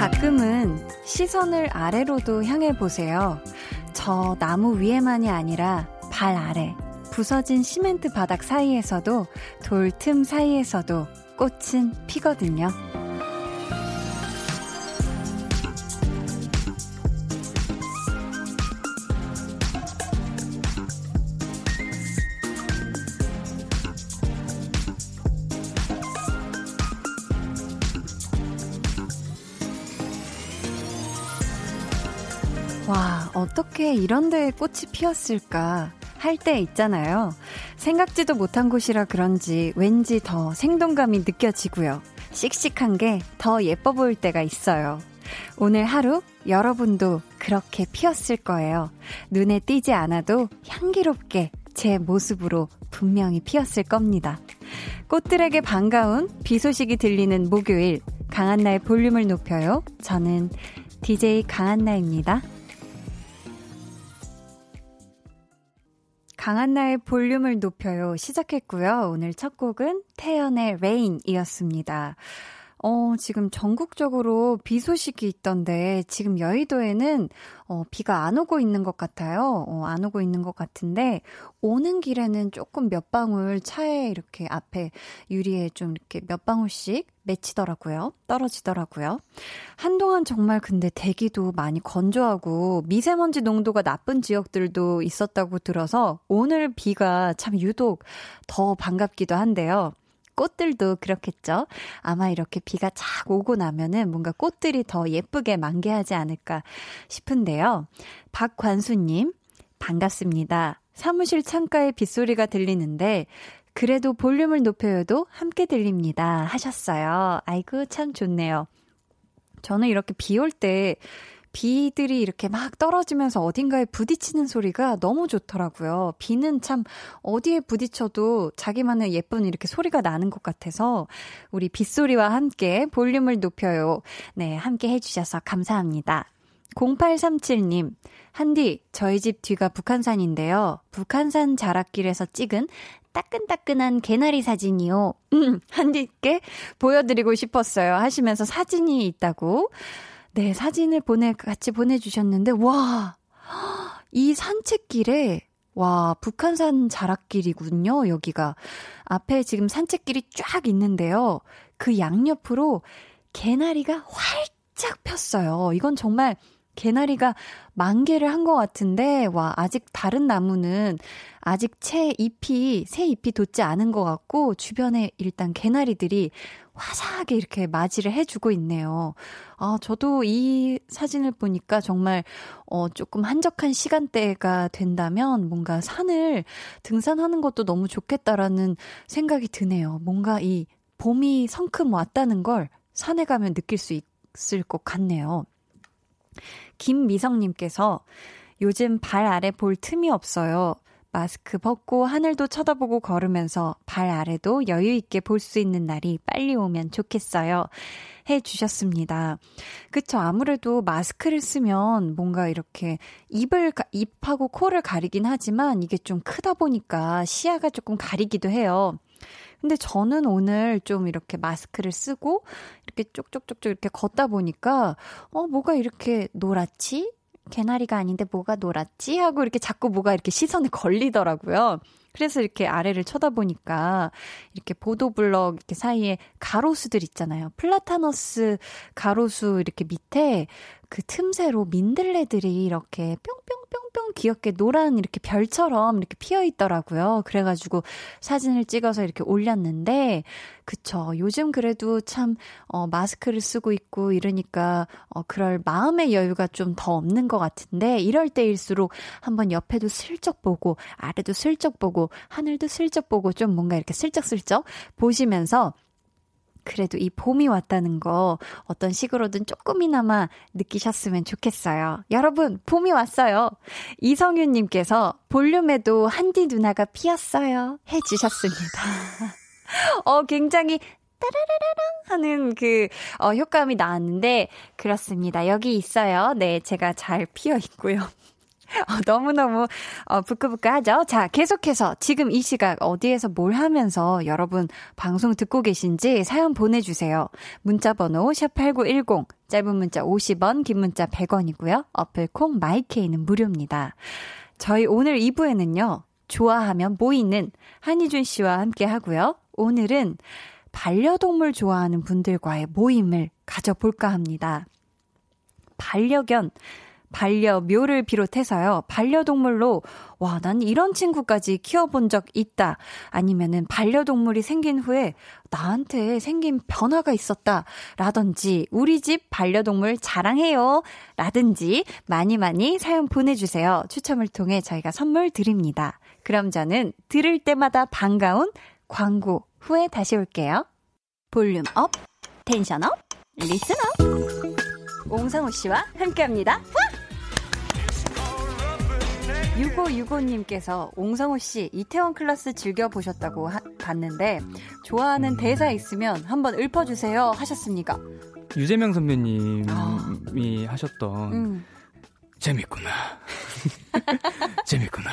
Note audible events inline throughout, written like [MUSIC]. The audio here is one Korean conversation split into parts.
가끔은 시선을 아래로도 향해 보세요. 저 나무 위에만이 아니라 발 아래, 부서진 시멘트 바닥 사이에서도 돌 틈 사이에서도 꽃은 피거든요. 어떻게 이런 데에 꽃이 피었을까 할 때 있잖아요. 생각지도 못한 곳이라 그런지 왠지 더 생동감이 느껴지고요. 씩씩한 게 더 예뻐 보일 때가 있어요. 오늘 하루 여러분도 그렇게 피었을 거예요. 눈에 띄지 않아도 향기롭게 제 모습으로 분명히 피었을 겁니다. 꽃들에게 반가운 비 소식이 들리는 목요일 강한나의 볼륨을 높여요. 저는 DJ 강한나입니다. 강한나의 볼륨을 높여요 시작했고요. 오늘 첫 곡은 태연의 Rain이었습니다. 어, 지금 전국적으로 비 소식이 있던데, 지금 여의도에는, 어, 비가 안 오고 있는 것 같아요. 어, 안 오고 있는 것 같은데, 오는 길에는 조금 몇 방울 차에 이렇게 앞에 유리에 좀 이렇게 몇 방울씩 맺히더라고요. 떨어지더라고요. 한동안 정말 근데 대기도 많이 건조하고 미세먼지 농도가 나쁜 지역들도 있었다고 들어서 오늘 비가 참 유독 더 반갑기도 한데요. 꽃들도 그렇겠죠. 아마 이렇게 비가 착 오고 나면은 뭔가 꽃들이 더 예쁘게 만개하지 않을까 싶은데요. 박관수님, 반갑습니다. 사무실 창가에 빗소리가 들리는데, 그래도 볼륨을 높여도 함께 들립니다. 하셨어요. 아이고, 참 좋네요. 저는 이렇게 비 올 때, 비들이 이렇게 막 떨어지면서 어딘가에 부딪히는 소리가 너무 좋더라고요. 비는 참 어디에 부딪혀도 자기만의 예쁜 이렇게 소리가 나는 것 같아서 우리 빗소리와 함께 볼륨을 높여요. 네, 함께 해주셔서 감사합니다. 0837님, 한디, 저희 집 뒤가 북한산인데요. 북한산 자락길에서 찍은 따끈따끈한 개나리 사진이요. 음, 한디께 보여드리고 싶었어요. 하시면서 사진이 있다고. 네, 사진을 보내, 같이 보내주셨는데, 와, 이 산책길에, 와, 북한산 자락길이군요, 여기가. 앞에 지금 산책길이 쫙 있는데요. 그 양옆으로 개나리가 활짝 폈어요. 이건 정말 개나리가 만개를 한 것 같은데, 와, 아직 다른 나무는 아직 채 잎이, 새 잎이 돋지 않은 것 같고, 주변에 일단 개나리들이 화사하게 이렇게 맞이를 해주고 있네요. 아, 저도 이 사진을 보니까 정말, 어, 조금 한적한 시간대가 된다면 뭔가 산을 등산하는 것도 너무 좋겠다라는 생각이 드네요. 뭔가 이 봄이 성큼 왔다는 걸 산에 가면 느낄 수 있을 것 같네요. 김미성님께서 요즘 발 아래 볼 틈이 없어요. 마스크 벗고 하늘도 쳐다보고 걸으면서 발 아래도 여유 있게 볼 수 있는 날이 빨리 오면 좋겠어요. 해 주셨습니다. 그쵸. 아무래도 마스크를 쓰면 뭔가 이렇게 입을, 입하고 코를 가리긴 하지만 이게 좀 크다 보니까 시야가 조금 가리기도 해요. 근데 저는 오늘 좀 이렇게 마스크를 쓰고 이렇게 쪽쪽쪽쪽 이렇게 걷다 보니까 어 뭐가 이렇게 노랗지? 개나리가 아닌데 뭐가 노랗지? 하고 이렇게 자꾸 뭐가 이렇게 시선에 걸리더라고요. 그래서 이렇게 아래를 쳐다보니까 이렇게 보도블럭 이렇게 사이에 가로수들 있잖아요. 플라타너스 가로수 이렇게 밑에 그 틈새로 민들레들이 이렇게 뿅뿅뿅뿅 귀엽게 노란 이렇게 별처럼 이렇게 피어 있더라고요. 그래가지고 사진을 찍어서 이렇게 올렸는데, 그쵸. 요즘 그래도 참, 어, 마스크를 쓰고 있고 이러니까, 어, 그럴 마음의 여유가 좀 더 없는 것 같은데, 이럴 때일수록 한번 옆에도 슬쩍 보고, 아래도 슬쩍 보고, 하늘도 슬쩍 보고, 좀 뭔가 이렇게 슬쩍슬쩍 보시면서, 그래도 이 봄이 왔다는 거 어떤 식으로든 조금이나마 느끼셨으면 좋겠어요. 여러분, 봄이 왔어요. 이성윤님께서 볼륨에도 한디 누나가 피었어요. 해주셨습니다. [LAUGHS] 어, 굉장히 따라라라랑 하는 그, 어, 효과음이 나왔는데, 그렇습니다. 여기 있어요. 네, 제가 잘 피어 있고요. 어, 너무너무 어, 부끄부끄하죠? 자, 계속해서 지금 이 시각 어디에서 뭘 하면서 여러분 방송 듣고 계신지 사연 보내주세요. 문자번호 샵8910, 짧은 문자 50원, 긴 문자 100원이고요. 어플 콩 마이케이는 무료입니다. 저희 오늘 2부에는요, 좋아하면 모이는 한희준 씨와 함께 하고요. 오늘은 반려동물 좋아하는 분들과의 모임을 가져볼까 합니다. 반려견, 반려묘를 비롯해서요, 반려동물로, 와, 난 이런 친구까지 키워본 적 있다. 아니면은 반려동물이 생긴 후에 나한테 생긴 변화가 있었다. 라든지, 우리 집 반려동물 자랑해요. 라든지, 많이 많이 사연 보내주세요. 추첨을 통해 저희가 선물 드립니다. 그럼 저는 들을 때마다 반가운 광고 후에 다시 올게요. Volume up, tension up, listen up. 옹성우 씨와 함께 합니다. 6565님께서 옹성우 씨 이태원 클래스 즐겨 보셨다고 하, 봤는데 좋아하는 대사 있으면 한번 읊어주세요 하셨습니까? 유재명 선배님이 아. 하셨던 음. 재밌구나. [LAUGHS] 재밌구나.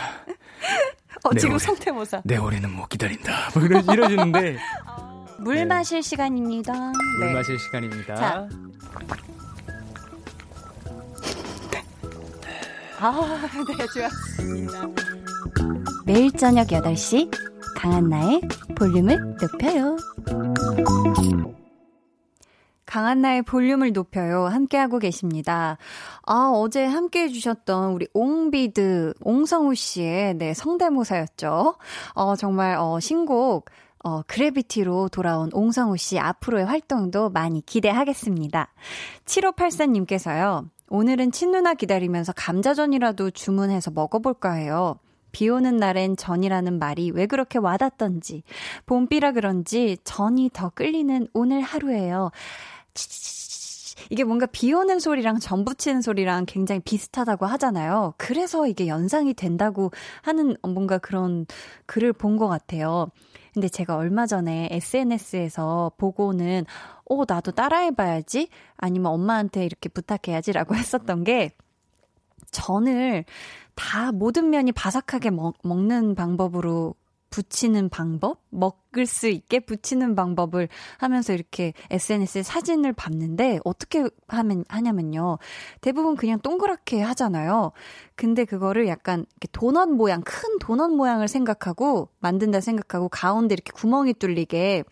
어, 지금 성대모사. 내 올해는 못 기다린다. 뭐 이러, 이러시는데. [LAUGHS] 물 네. 마실 시간입니다. 물 네. 마실 시간입니다. 자. [LAUGHS] 아, 네, 좋았습니다. 매일 저녁 8시 강한나의 볼륨을 높여요. 강한나의 볼륨을 높여요. 함께하고 계십니다. 아, 어제 함께 해주셨던 우리 옹비드, 옹성우 씨의, 네, 성대모사였죠. 어, 정말, 어, 신곡, 어, 그래비티로 돌아온 옹성우 씨 앞으로의 활동도 많이 기대하겠습니다. 7584님께서요. 오늘은 친누나 기다리면서 감자전이라도 주문해서 먹어볼까 해요. 비 오는 날엔 전이라는 말이 왜 그렇게 와닿던지, 봄비라 그런지 전이 더 끌리는 오늘 하루예요. 이게 뭔가 비 오는 소리랑 전 부치는 소리랑 굉장히 비슷하다고 하잖아요. 그래서 이게 연상이 된다고 하는 뭔가 그런 글을 본 것 같아요. 근데 제가 얼마 전에 SNS에서 보고는, 어, 나도 따라해봐야지? 아니면 엄마한테 이렇게 부탁해야지라고 [LAUGHS] 했었던 게, 전을 다 모든 면이 바삭하게 먹, 먹는 방법으로 붙이는 방법? 먹을 수 있게 붙이는 방법을 하면서 이렇게 SNS에 사진을 봤는데 어떻게 하면, 하냐면요. 대부분 그냥 동그랗게 하잖아요. 근데 그거를 약간 이렇게 도넛 모양, 큰 도넛 모양을 생각하고 만든다 생각하고 가운데 이렇게 구멍이 뚫리게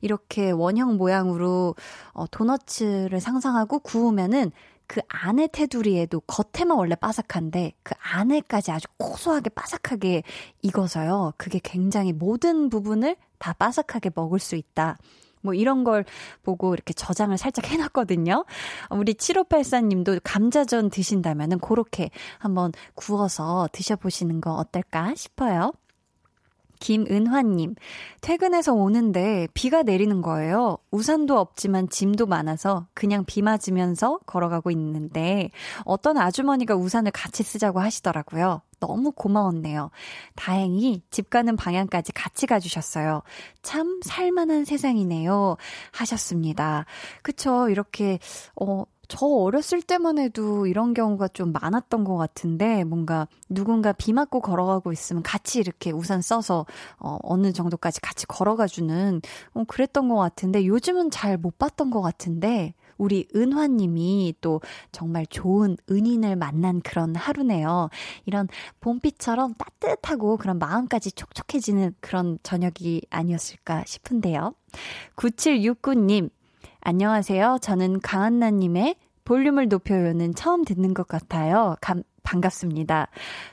이렇게 원형 모양으로 어, 도너츠를 상상하고 구우면은 그 안에 테두리에도 겉에만 원래 바삭한데 그 안에까지 아주 고소하게 바삭하게 익어서요. 그게 굉장히 모든 부분을 다 바삭하게 먹을 수 있다. 뭐 이런 걸 보고 이렇게 저장을 살짝 해놨거든요. 우리 7584님도 감자전 드신다면은 그렇게 한번 구워서 드셔보시는 거 어떨까 싶어요. 김은화님, 퇴근해서 오는데 비가 내리는 거예요. 우산도 없지만 짐도 많아서 그냥 비 맞으면서 걸어가고 있는데 어떤 아주머니가 우산을 같이 쓰자고 하시더라고요. 너무 고마웠네요. 다행히 집 가는 방향까지 같이 가주셨어요. 참 살만한 세상이네요. 하셨습니다. 그쵸. 이렇게, 어, 저 어렸을 때만 해도 이런 경우가 좀 많았던 것 같은데 뭔가 누군가 비 맞고 걸어가고 있으면 같이 이렇게 우산 써서 어, 어느 정도까지 같이 걸어가주는 어, 그랬던 것 같은데 요즘은 잘 못 봤던 것 같은데 우리 은화님이 또 정말 좋은 은인을 만난 그런 하루네요. 이런 봄비처럼 따뜻하고 그런 마음까지 촉촉해지는 그런 저녁이 아니었을까 싶은데요. 9769님, 안녕하세요. 저는 강한나님의 볼륨을 높여요는 처음 듣는 것 같아요. 감, 반갑습니다.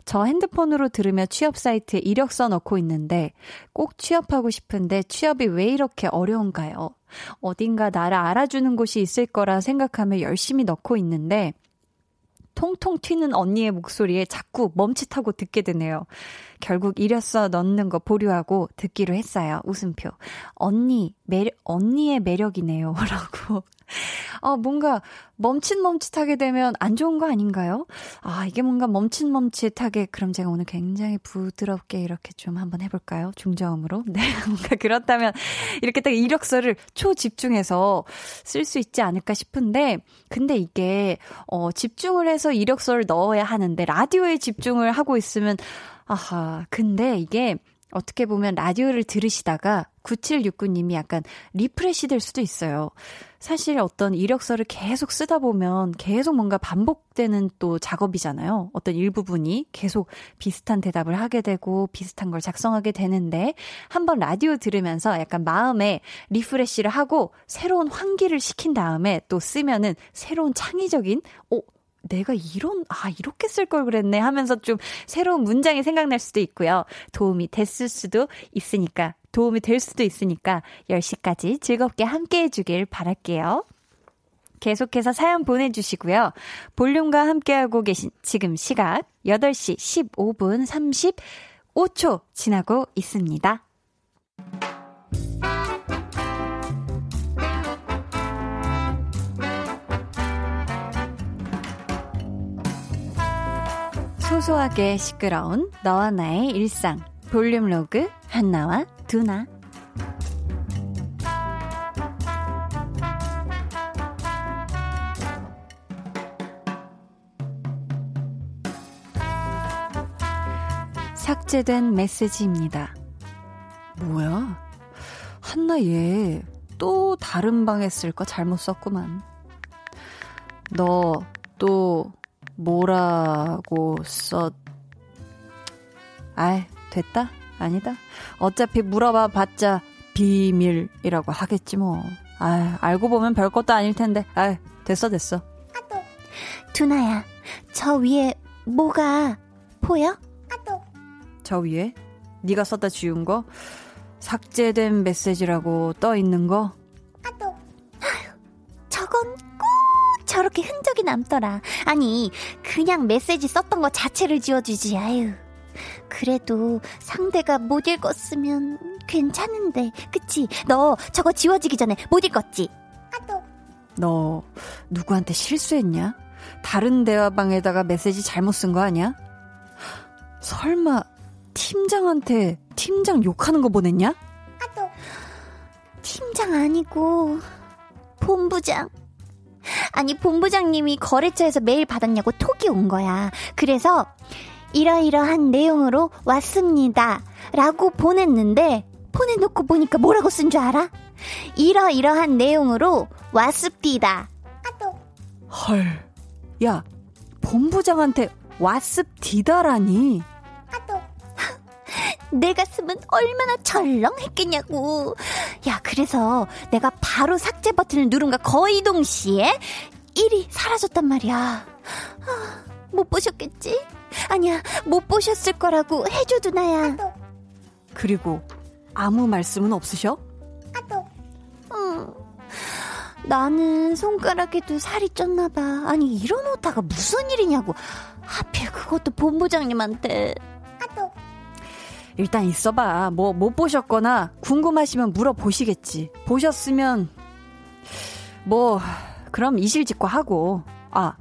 저 핸드폰으로 들으며 취업 사이트에 이력서 넣고 있는데 꼭 취업하고 싶은데 취업이 왜 이렇게 어려운가요? 어딘가 나를 알아주는 곳이 있을 거라 생각하며 열심히 넣고 있는데 통통 튀는 언니의 목소리에 자꾸 멈칫하고 듣게 되네요. 결국 이력서 넣는 거 보류하고 듣기로 했어요. 웃음표. 언니, 매력, 언니의 매력이네요. [LAUGHS] 라고. 아, [LAUGHS] 뭔가 멈칫멈칫하게 되면 안 좋은 거 아닌가요? 아, 이게 뭔가 멈칫멈칫하게, 그럼 제가 오늘 굉장히 부드럽게 이렇게 좀 한번 해볼까요? 중저음으로. [LAUGHS] 네, 뭔가 그렇다면 이렇게 딱 이력서를 초집중해서 쓸 수 있지 않을까 싶은데, 근데 이게, 어, 집중을 해서 이력서를 넣어야 하는데, 라디오에 집중을 하고 있으면, 아하, 근데 이게 어떻게 보면 라디오를 들으시다가 9769님이 약간 refresh 될 수도 있어요. 사실 어떤 이력서를 계속 쓰다 보면 계속 뭔가 반복되는 또 작업이잖아요. 어떤 일부분이 계속 비슷한 대답을 하게 되고 비슷한 걸 작성하게 되는데 한번 라디오 들으면서 약간 마음에 refresh를 하고 새로운 환기를 시킨 다음에 또 쓰면은 새로운 창의적인, 어, 내가 이런, 아, 이렇게 쓸 걸 그랬네 하면서 좀 새로운 문장이 생각날 수도 있고요. 도움이 됐을 수도 있으니까, 도움이 될 수도 있으니까 10시까지 즐겁게 함께 해주길 바랄게요. 계속해서 사연 보내주시고요. 볼륨과 함께하고 계신 지금 시각 8시 15분 35초 지나고 있습니다. 소소하게 시끄러운 너와 나의 일상 볼륨 로그 한나와 두나 삭제된 메시지입니다. 뭐야? 한나 얘 또 다른 방에 쓸 거 잘못 썼구만. 너 또 뭐라고 썼, 아이, 됐다? 아니다. 어차피 물어봐 봤자 비밀이라고 하겠지 뭐. 아, 알고 보면 별것도 아닐 텐데. 아, 됐어 됐어. 아또. 두나야, 저 위에 뭐가 보여? 아또. 저 위에 네가 썼다 지운 거 삭제된 메시지라고 떠 있는 거? 아또. 저건 저렇게 흔적이 남더라. 아니, 그냥 메시지 썼던 거 자체를 지워주지, 아유. 그래도 상대가 못 읽었으면 괜찮은데, 그치? 너 저거 지워지기 전에 못 읽었지? 아또. 너 누구한테 실수했냐? 다른 대화방에다가 메시지 잘못 쓴 거 아니야? 설마 팀장한테 팀장 욕하는 거 보냈냐? 아또. 팀장 아니고 본부장. 아니, 본부장님이 거래처에서 메일 받았냐고 톡이 온 거야. 그래서 이러이러한 내용으로 왔습니다. 라고 보냈는데, 보내놓고 보니까 뭐라고 쓴 줄 알아? 이러이러한 내용으로 왔습니다. 헐. 야, 본부장한테 왔습디다라니. [LAUGHS] 내 가슴은 얼마나 철렁했겠냐고. 야, 그래서 내가 바로 삭제 버튼을 누른가 거의 동시에 1이 사라졌단 말이야. 아, 못 보셨겠지? 아니야, 못 보셨을 거라고 해줘, 두나야. 그리고 아무 말씀은 없으셔? 응. 나는 손가락에도 살이 쪘나 봐. 아니, 이런 오타가 무슨 일이냐고. 하필 그것도 본부장님한테. 일단 있어봐. 뭐 못 보셨거나 궁금하시면 물어보시겠지. 보셨으면 뭐 그럼 이실직고 하고. 아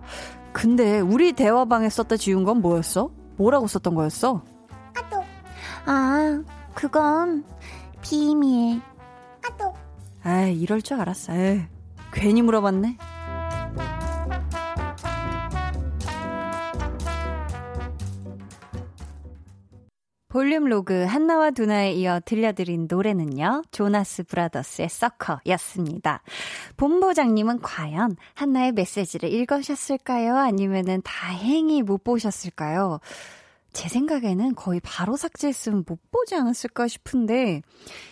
근데 우리 대화방에 썼다 지운 건 뭐였어? 뭐라고 썼던 거였어? 아 또. 아 그건 비밀. 아 또. 아 이럴 줄 알았어. 에이, 괜히 물어봤네. 볼륨 로그 한나와 두나에 이어 들려드린 노래는요. 조나스 브라더스의 Sucker였습니다. 본부장님은 과연 한나의 메시지를 읽으셨을까요? 아니면은 다행히 못 보셨을까요? 제 생각에는 거의 바로 삭제했으면 못 보지 않았을까 싶은데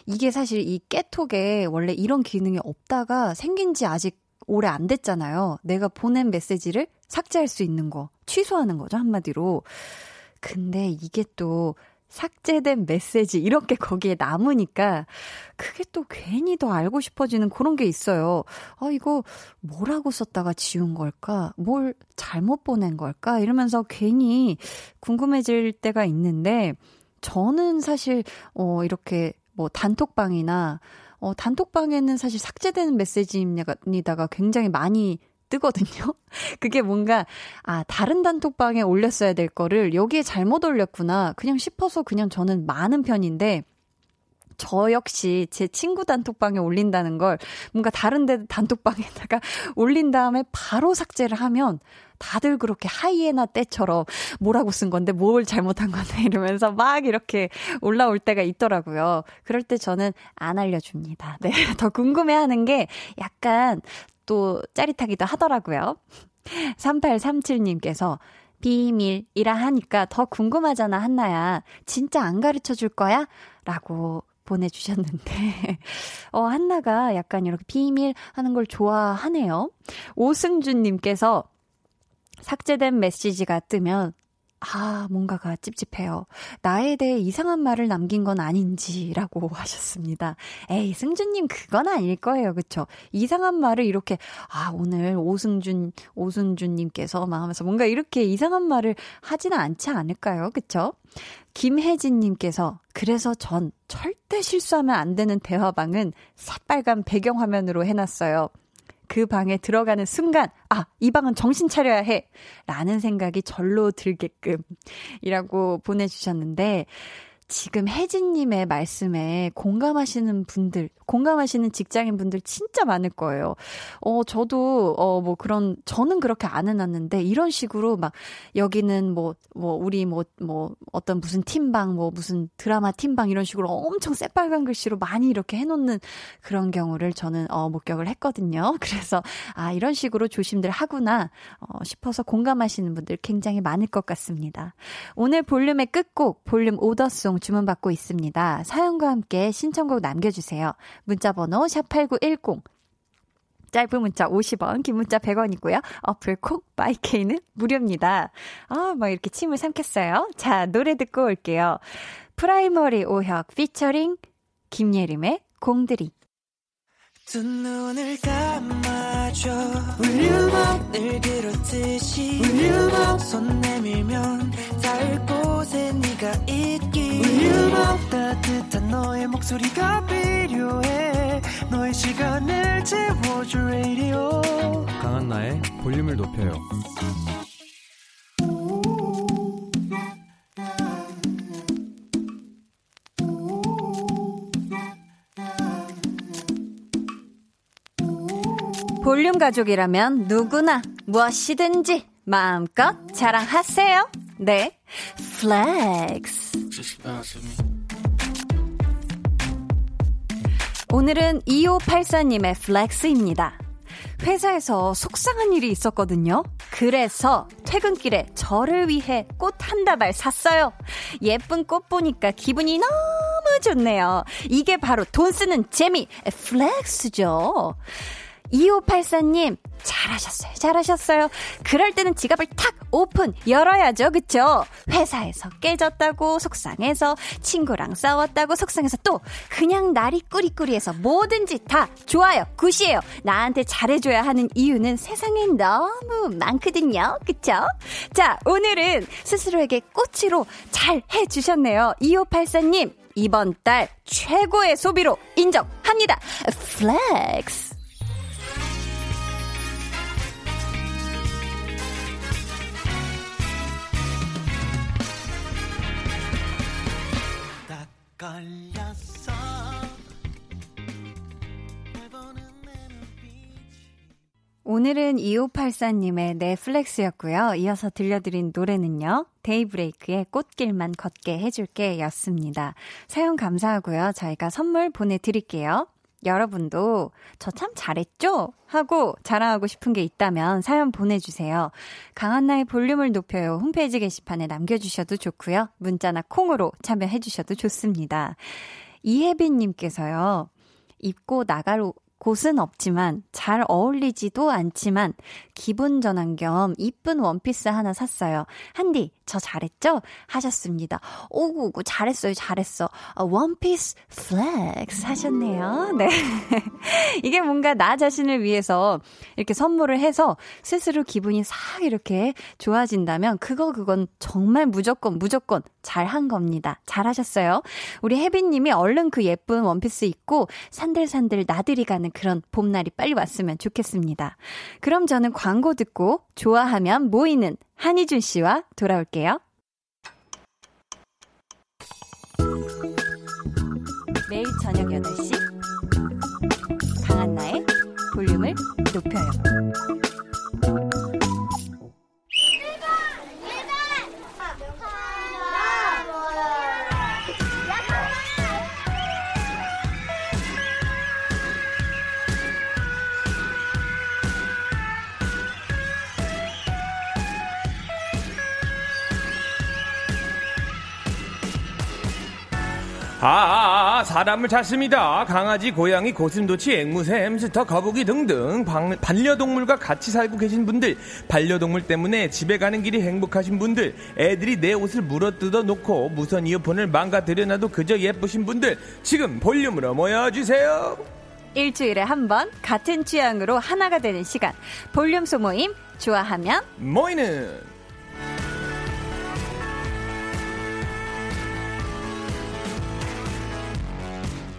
이게 사실 이 깨톡에 원래 이런 기능이 없다가 생긴 지 아직 오래 안 됐잖아요. 내가 보낸 메시지를 삭제할 수 있는 거, 취소하는 거죠, 한마디로. 근데 이게 또 삭제된 메시지 이렇게 거기에 남으니까 그게 또 괜히 더 알고 싶어지는 그런 게 있어요. 아 이거 뭐라고 썼다가 지운 걸까? 뭘 잘못 보낸 걸까? 이러면서 괜히 궁금해질 때가 있는데 저는 사실 어 이렇게 뭐 단톡방이나 어, 단톡방에는 사실 삭제되는 메시지입니다가 굉장히 많이 뜨거든요. [LAUGHS] 그게 뭔가, 아, 다른 단톡방에 올렸어야 될 거를 여기에 잘못 올렸구나. 그냥 싶어서 그냥 저는 많은 편인데, 저 역시 제 친구 단톡방에 올린다는 걸 뭔가 다른 데 단톡방에다가 [LAUGHS] 올린 다음에 바로 삭제를 하면 다들 그렇게 하이에나 때처럼 뭐라고 쓴 건데 뭘 잘못한 건데 [LAUGHS] 이러면서 막 이렇게 올라올 때가 있더라고요. 그럴 때 저는 안 알려줍니다. 네. 더 궁금해 하는 게 약간 또 짜릿하기도 하더라고요. [LAUGHS] 3837님께서 비밀이라 하니까 더 궁금하잖아, 한나야. 진짜 안 가르쳐 줄 거야? 라고 보내주셨는데, [LAUGHS] 어, 한나가 약간 이렇게 비밀 하는 걸 좋아하네요. 오승준님께서 삭제된 메시지가 뜨면 아, 뭔가가 찝찝해요. 나에 대해 이상한 말을 남긴 건 아닌지라고 [LAUGHS] 하셨습니다. 에이, 승준님, 그건 아닐 거예요. 그쵸? 이상한 말을 이렇게, 아, 오늘 오승준, 오승준님께서 막 하면서 뭔가 이렇게 이상한 말을 하지는 않지 않을까요? 그쵸? 김혜진님께서, 그래서 전 절대 실수하면 안 되는 대화방은 새빨간 배경화면으로 해놨어요. 그 방에 들어가는 순간, 아, 이 방은 정신 차려야 해. 라는 생각이 절로 들게끔. 이라고 보내주셨는데, 지금 혜진님의 말씀에 공감하시는 분들, 공감하시는 직장인 분들 진짜 많을 거예요. 어, 저도, 어, 뭐 그런, 저는 그렇게 안 해놨는데, 이런 식으로 막, 여기는 뭐, 뭐, 우리 뭐, 뭐, 어떤 무슨 팀방, 뭐, 무슨 드라마 팀방 이런 식으로 엄청 새빨간 글씨로 많이 이렇게 해놓는 그런 경우를 저는, 어, 목격을 했거든요. [LAUGHS] 그래서, 아, 이런 식으로 조심들 하구나, 어, 싶어서 공감하시는 분들 굉장히 많을 것 같습니다. 오늘 볼륨의 끝곡, 볼륨 오더송 주문받고 있습니다. 사연과 함께 신청곡 남겨주세요. 문자번호 샵8910. 짧은 문자 50원, 긴 문자 100원이고요. 어플 콕 바이케이는 무료입니다. 아, 뭐 이렇게 침을 삼켰어요. 자, 노래 듣고 올게요. 프라이머리 오혁 피처링 김예림의 공드리. 두 눈을 감아줘 볼륨 up 늘 그렇듯이 볼륨 up 손 내밀면 닿을 곳에 네가 있기 볼륨 up 따뜻한 너의 목소리가 필요해 너의 시간을 채워줄 radio 강한나의 볼륨을 높여요 볼륨 가족이라면 누구나 무엇이든지 마음껏 자랑하세요. 네, flex. 오늘은 2584님의 flex입니다. 회사에서 속상한 일이 있었거든요. 그래서 퇴근길에 저를 위해 꽃 한 다발 샀어요. 예쁜 꽃 보니까 기분이 너무 좋네요. 이게 바로 돈 쓰는 재미, flex죠. 2584님, 잘하셨어요. 잘하셨어요. 그럴 때는 지갑을 탁 오픈, 열어야죠. 그쵸? 회사에서 깨졌다고 속상해서, 친구랑 싸웠다고 속상해서 또, 그냥 날이 꾸리꾸리해서 뭐든지 다 좋아요. good이에요. 나한테 잘해줘야 하는 이유는 세상에 너무 많거든요. 그쵸? 자, 오늘은 스스로에게 꽃으로 잘 해주셨네요. 2584님, 이번 달 최고의 소비로 인정합니다. flex! 오늘은 2584님의 넷플렉스였고요. 이어서 들려드린 노래는요. 데이브레이크의 꽃길만 걷게 해줄게 였습니다. 사연 감사하고요. 저희가 선물 보내드릴게요. 여러분도 저 참 잘했죠? 하고 자랑하고 싶은 게 있다면 사연 보내주세요. 강한나의 볼륨을 높여요. 홈페이지 게시판에 남겨주셔도 좋고요. 문자나 콩으로 참여해주셔도 좋습니다. 이혜빈님께서요. 입고 나갈 곳은 없지만 잘 어울리지도 않지만 기분 전환 겸 이쁜 원피스 하나 샀어요. 한디, 저 잘했죠? 하셨습니다. 오구오구, 잘했어요, 잘했어. 어, 원피스 flex 하셨네요. [LAUGHS] 네. 이게 뭔가 나 자신을 위해서 이렇게 선물을 해서 스스로 기분이 싹 이렇게 좋아진다면 그거, 그건 정말 무조건, 무조건 잘한 겁니다. 잘 하셨어요. 우리 혜빈님이 얼른 그 예쁜 원피스 입고 산들산들 나들이 가는 그런 봄날이 빨리 왔으면 좋겠습니다. 그럼 저는 광고 듣고 좋아하면 모이는 한희준 씨와 돌아올게요. 매일 저녁 8시 강한나의 볼륨을 높여요. 아, 아, 아, 사람을 찾습니다. 강아지, 고양이, 고슴도치, 앵무새, 햄스터, 거북이 등등 방, 반려동물과 같이 살고 계신 분들, 반려동물 때문에 집에 가는 길이 행복하신 분들, 애들이 내 옷을 물어뜯어 놓고 무선 이어폰을 망가뜨려놔도 그저 예쁘신 분들, 지금 볼륨으로 모여주세요. 일주일에 한 번 같은 취향으로 하나가 되는 시간. 볼륨 소모임 좋아하면 모이는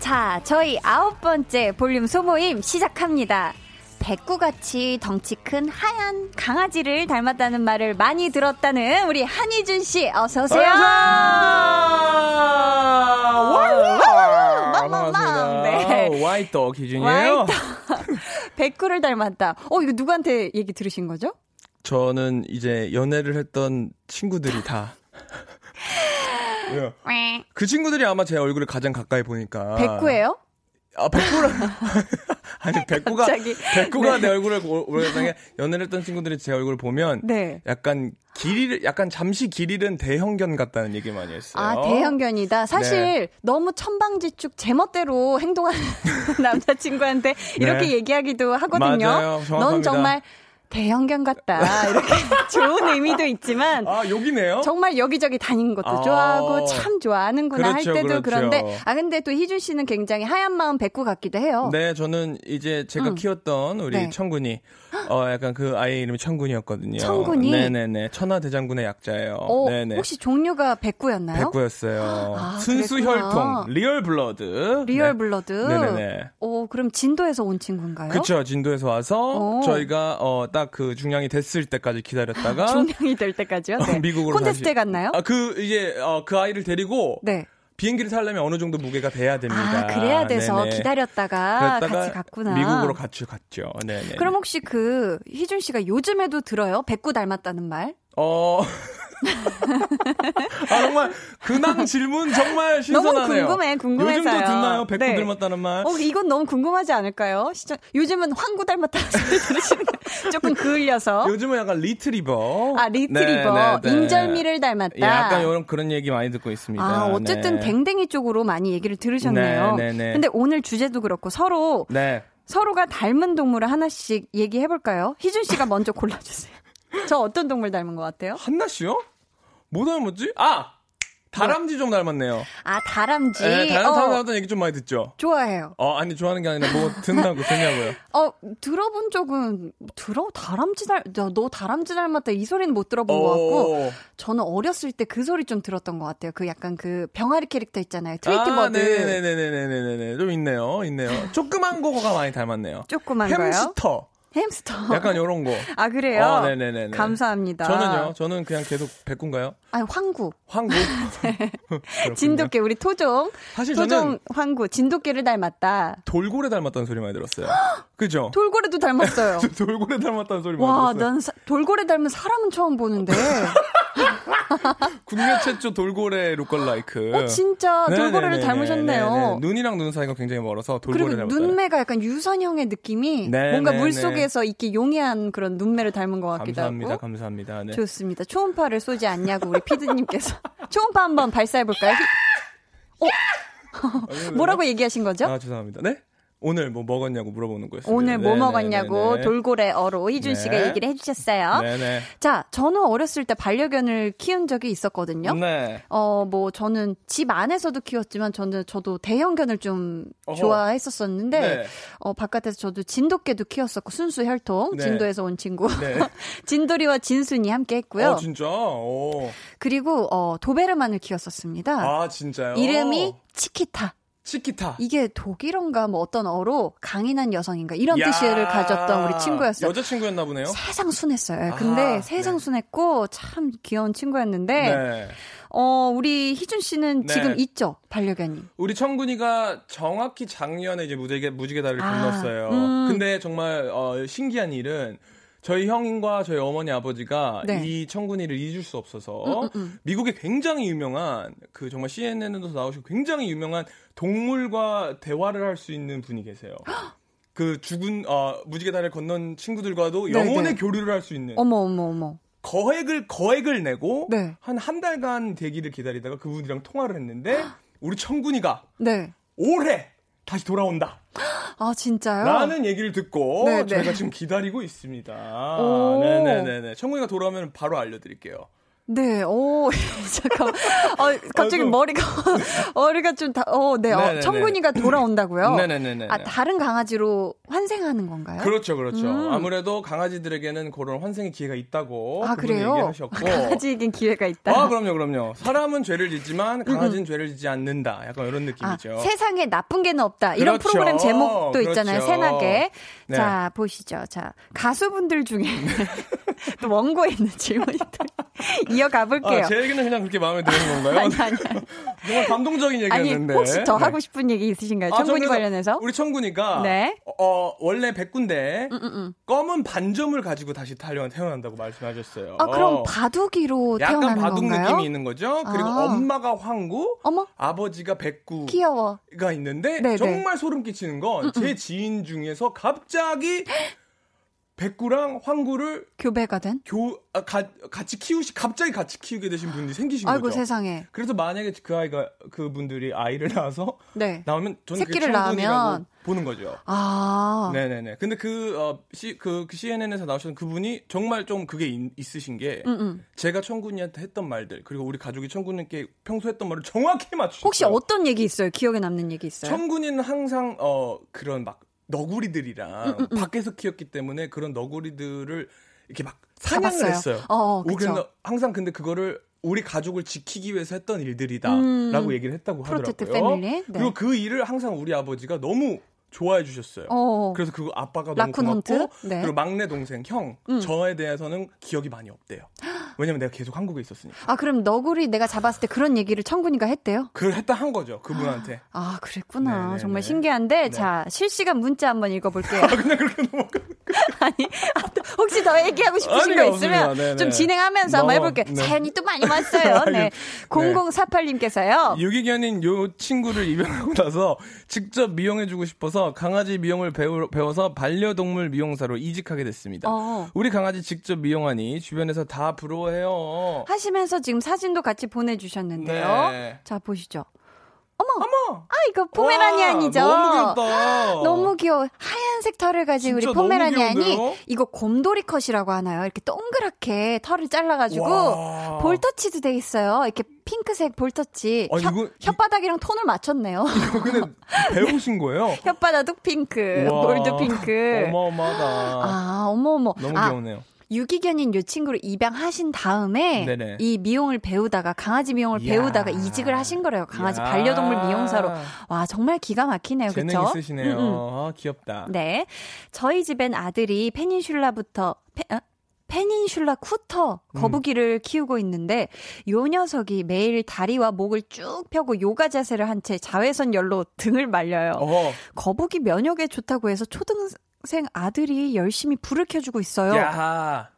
자, 저희 아홉 번째 볼륨 소모임 시작합니다. 백구같이 덩치 큰 하얀 강아지를 닮았다는 말을 많이 들었다는 우리 한희준 씨 어서 오세요. 반갑습니다. 네. 와이떡 기준이에요. [LAUGHS] 백구를 닮았다. 어 이거 누구한테 얘기 들으신 거죠? 저는 이제 연애를 했던 친구들이 다 [LAUGHS] 그 친구들이 아마 제 얼굴을 가장 가까이 보니까. 백구예요? 아, 백구를. [LAUGHS] 아니, 백구가. 백구가 네. 내 얼굴을 오래전에 연애를 했던 친구들이 제 얼굴을 보면. 네. 약간 길이, 약간 잠시 길 잃은 대형견 같다는 얘기 많이 했어요. 아, 대형견이다. 사실 네. 너무 천방지축 제멋대로 행동하는 [LAUGHS] 남자친구한테 이렇게 네. 얘기하기도 하거든요. 맞아요. 넌 정말 대형견 같다. 이렇게 [LAUGHS] 좋은 의미도 있지만. 아, 여기네요? 정말 여기저기 다니는 것도 아~ 좋아하고 참 좋아하는구나 그렇죠, 할 때도 그렇죠. 그런데 아, 근데 또 희준 씨는 굉장히 하얀 마음 백구 같기도 해요. 네, 저는 이제 제가 응. 키웠던 우리 네. 천군이 어, 약간 그 아이 이름이 천군이었거든요. 천군이? 네네네. 천하대장군의 약자예요. 어, 네네. 혹시 종류가 백구였나요? 백구였어요. 아, 순수혈통, real blood. real 네. blood. 네네네. 오, 그럼 진도에서 온 친구인가요? 그쵸. 진도에서 와서 오. 저희가 어, 딱 그 중량이 됐을 때까지 기다렸다가. [LAUGHS] 중량이 될 때까지요? 네. [LAUGHS] 미국으로 콘테스트에 갔나요? 아, 그 이제 어, 그 아이를 데리고 네. 비행기를 타려면 어느 정도 무게가 돼야 됩니다. 아, 그래야 돼서 네네. 기다렸다가 같이 갔구나. 미국으로 같이 갔죠. 네 그럼 혹시 그 희준 씨가 요즘에도 들어요? 백구 닮았다는 말? 어. [LAUGHS] 아, 정말 근황 질문 정말 신선하네요. 너무 궁금해, 궁금해서요. 요즘도 듣나요? 백구 네. 닮았다는 말? 어, 이건 너무 궁금하지 않을까요? 시청, 요즘은 황구 닮았다는 소리 들으시는 거 [LAUGHS] 조금 그을려서. 요즘은 약간 리트리버. 아, 리트리버. 네, 네, 네. 인절미를 닮았다. 예, 약간 이런 그런 얘기 많이 듣고 있습니다. 아, 어쨌든 네. 댕댕이 쪽으로 많이 얘기를 들으셨네요. 네, 네, 네. 근데 오늘 주제도 그렇고 서로 네. 서로가 닮은 동물을 하나씩 얘기해 볼까요? 희준 씨가 먼저 골라주세요. 저 어떤 동물 닮은 것 같아요? 한나 씨요? 뭐 닮았지? 아! 다람쥐 좀 닮았네요. 아, 다람쥐? 네, 다람쥐 어. 닮았다는 얘기 좀 많이 듣죠? 좋아해요. 어, 아니, 좋아하는 게 아니라 뭐 듣냐고, 듣냐고요? 어, 들어본 적은, 들어? 다람쥐 닮, 너, 너 다람쥐 닮았다. 이 소리는 못 들어본 것 같고, 저는 어렸을 때 그 소리 좀 들었던 것 같아요. 그 약간 그 병아리 캐릭터 있잖아요. 트위티 아, 버드. 네네네네네네네. 좀 있네요. 있네요. 조그만 거가 많이 닮았네요. 조그만 거요? 햄스터. 햄스터. 약간 요런 거. [LAUGHS] 아, 그래요? 아, 네네네. 감사합니다. 저는요? 저는 그냥 계속 백구인가요? 아니, 황구. 황구? [LAUGHS] 네. 진돗개, 우리 토종. 사실 토종 황구, 진돗개를 닮았다. 돌고래 닮았다는 소리 많이 들었어요. [GASPS] 그죠? 돌고래도 닮았어요. [LAUGHS] 돌고래 닮았다는 소리 많이 와, 들었어요. 난 사, 돌고래 닮은 사람은 처음 보는데. [LAUGHS] 국내 최초 돌고래 look alike. 어, 진짜 돌고래를 닮으셨네요. 네네네. 눈이랑 눈 사이가 굉장히 멀어서 돌고래 닮았다. 눈매가 약간 유선형의 느낌이 네네네. 뭔가 물속에서 이렇게 용이한 그런 눈매를 닮은 것 같기도 감사합니다, 하고. 감사합니다. 감사합니다. 네. 좋습니다. 초음파를 쏘지 않냐고 우리 피드님께서 [LAUGHS] 초음파 한번 발사해 볼까요? 어? 뭐라고 얘기하신 거죠? 아 죄송합니다. 네? 오늘 뭐 먹었냐고 물어보는 거였어요. 오늘 뭐 네네, 먹었냐고 네네. 돌고래 어로 희준 네. 씨가 얘기를 해주셨어요. 네네. 자, 저는 어렸을 때 반려견을 키운 적이 있었거든요. 네. 어, 뭐 저는 집 안에서도 키웠지만 저는 저도 대형견을 좀 어허. 좋아했었었는데 네. 어, 바깥에서 저도 진돗개도 키웠었고 순수 혈통 네. 진도에서 온 친구 네. [LAUGHS] 진돌이와 진순이 함께 했고요. 어, 진짜. 오. 그리고 어, 도베르만을 키웠었습니다. 아, 진짜요? 이름이 치키타. 치키타. 이게 독일어인가 뭐 어떤 어로 강인한 여성인가 이런 야~ 뜻을 가졌던 우리 친구였어요. 여자친구였나 보네요. 세상 순했어요. 아, 근데 세상 네. 순했고 참 귀여운 친구였는데 네. 어, 우리 희준 씨는 네. 지금 있죠? 반려견이. 우리 청군이가 정확히 작년에 이제 무지개 무지개 다리를 아, 건넜어요. 음. 근데 정말 어, 신기한 일은 저희 형과 저희 어머니 아버지가 네. 이 청군이를 잊을 수 없어서 음, 음, 음. 미국에 굉장히 유명한 그 정말 CNN에도 나오시고 굉장히 유명한 동물과 대화를 할 수 있는 분이 계세요. [GASPS] 그 죽은 어, 무지개 다리를 건넌 친구들과도 네, 영혼의 네. 교류를 할 수 있는. 어머 어머 어머. 거액을 거액을 내고 네. 한한 달간 대기를 기다리다가 그분이랑 통화를 했는데 [GASPS] 우리 청군이가 네. 올해 다시 돌아온다. 아, 진짜요? 라는 얘기를 듣고 네네. 저희가 지금 기다리고 있습니다. 네네네네. 청군이가 돌아오면 바로 알려드릴게요. 네, 오, [LAUGHS] 잠깐, 어, 갑자기 아, 머리가, [LAUGHS] 머리가 좀 다, 어, 네, 어, 청군이가 돌아온다고요? 네네네. 아, 다른 강아지로 환생하는 건가요? 그렇죠, 그렇죠. 음. 아무래도 강아지들에게는 그런 환생의 기회가 있다고. 아, 그래요? 얘기하셨고. 강아지에겐 기회가 있다. 아, 그럼요, 그럼요. 사람은 죄를 짓지만 강아지는 음. 죄를 짓지 않는다. 약간 이런 느낌이죠. 아, 세상에 나쁜 개는 없다. 이런 그렇죠. 프로그램 제목도 그렇죠. 있잖아요, 새나게. 네. 자, 보시죠. 자, 가수분들 중에 [LAUGHS] 또 원고에 있는 질문들. 이어가 볼게요. 아, 제 얘기는 그냥 그렇게 마음에 드는 건가요? 아니, 아니. [LAUGHS] 정말 감동적인 얘기였는데. 아니, 혹시 더 네. 하고 싶은 얘기 있으신가요? 아, 청군이 관련해서? 우리 청군이가 네. 어, 원래 백군데 음, 음, 음. 검은 반점을 가지고 다시 태어난, 태어난다고 말씀하셨어요. 아, 그럼 바둑이로 약간 태어나는 바둑 건가요? 느낌이 있는 거죠. 그리고 아. 엄마가 황구, 어머? 아버지가 백구가 귀여워. 있는데 네네. 정말 소름 끼치는 건 제 지인 중에서 갑자기 [GASPS] 백구랑 황구를 교배가 된? 교 아, 가, 같이 키우시 갑자기 같이 키우게 되신 분이 생기신 아이고, 거죠. 아이고 세상에. 그래서 만약에 그 아이가 그 분들이 아이를 낳아서 [LAUGHS] 네. 나오면 저는 새끼를 낳으면 보는 거죠. 아. 네네네. 근데 그, 어, 시, 그, 그 CNN에서 나오셨던 그분이 정말 좀 그게 인, 있으신 게 음음. 음. 제가 청군이한테 했던 말들 그리고 우리 가족이 청군님께 평소 했던 말을 정확히 맞추셨어요. 혹시 어떤 얘기 있어요? 기억에 남는 얘기 있어요? 청군이는 항상 어 그런 막 너구리들이랑 음, 음, 음. 밖에서 키웠기 때문에 그런 너구리들을 이렇게 막 사냥을 잡았어요. 했어요. 어, 그래서 항상 근데 그거를 우리 가족을 지키기 위해서 했던 일들이다라고 음, 얘기를 했다고 하더라고요. 네. 그리고 그 일을 항상 우리 아버지가 너무 좋아해 주셨어요. 어. 그래서 그 아빠가 너무 고맙고 네. 그리고 막내 동생 형 음. 저에 대해서는 기억이 많이 없대요. [GASPS] 왜냐면 내가 계속 한국에 있었으니까. 아 그럼 너구리 내가 잡았을 때 그런 얘기를 청군이가 했대요? 그걸 했다 한 거죠 그분한테. 아 그랬구나. 네네네. 네, 정말 네. 신기한데 네. 자 실시간 문자 한번 읽어볼게요. [LAUGHS] 아 그냥 그렇게 넘어가. [LAUGHS] 아니 혹시 더 얘기하고 싶으신 거 있으면 네네. 좀 진행하면서 한번 해볼게요. 네. 사연이 또 많이 왔어요. [LAUGHS] 네. 0048님께서요. 유기견인 요 친구를 입양하고 나서 직접 미용해주고 싶어서 강아지 미용을 배우, 배워서 반려동물 미용사로 이직하게 됐습니다. 어. 우리 강아지 직접 미용하니 주변에서 다 부러워해요. 하시면서 지금 사진도 같이 보내주셨는데요. 네. 자 보시죠. 어머, 어머, 아 이거 포메라니안이죠. 너무 귀엽다. 너무 귀여워. 하얀색 털을 가진 우리 포메라니안이 이거 곰돌이 컷이라고 하나요? 이렇게 동그랗게 털을 잘라가지고 볼터치도 돼 있어요. 이렇게 핑크색 볼터치. 아, 혀, 이거, 혓바닥이랑 톤을 맞췄네요. [LAUGHS] 이거 근데 배우신 거예요? 혓바닥도 핑크, 볼도 핑크. 어마어마하다. 아, 어머어머. 너무 아, 귀여우네요. 유기견인 요 친구를 입양하신 다음에 네네. 이 미용을 배우다가 강아지 미용을 이야. 배우다가 이직을 하신 거래요. 강아지 이야. 반려동물 미용사로. 와 정말 기가 막히네요. 재능 그쵸? 있으시네요. 음, 음. 아, 귀엽다. 네. 저희 집엔 아들이 페닌슐라부터 페, 어? 페닌슐라 쿠터 거북이를 음. 키우고 있는데 요 녀석이 매일 다리와 목을 쭉 펴고 요가 자세를 한 채 자외선 열로 등을 말려요. 어허. 거북이 면역에 좋다고 해서 초등 생 아들이 열심히 불을 켜주고 있어요. 야,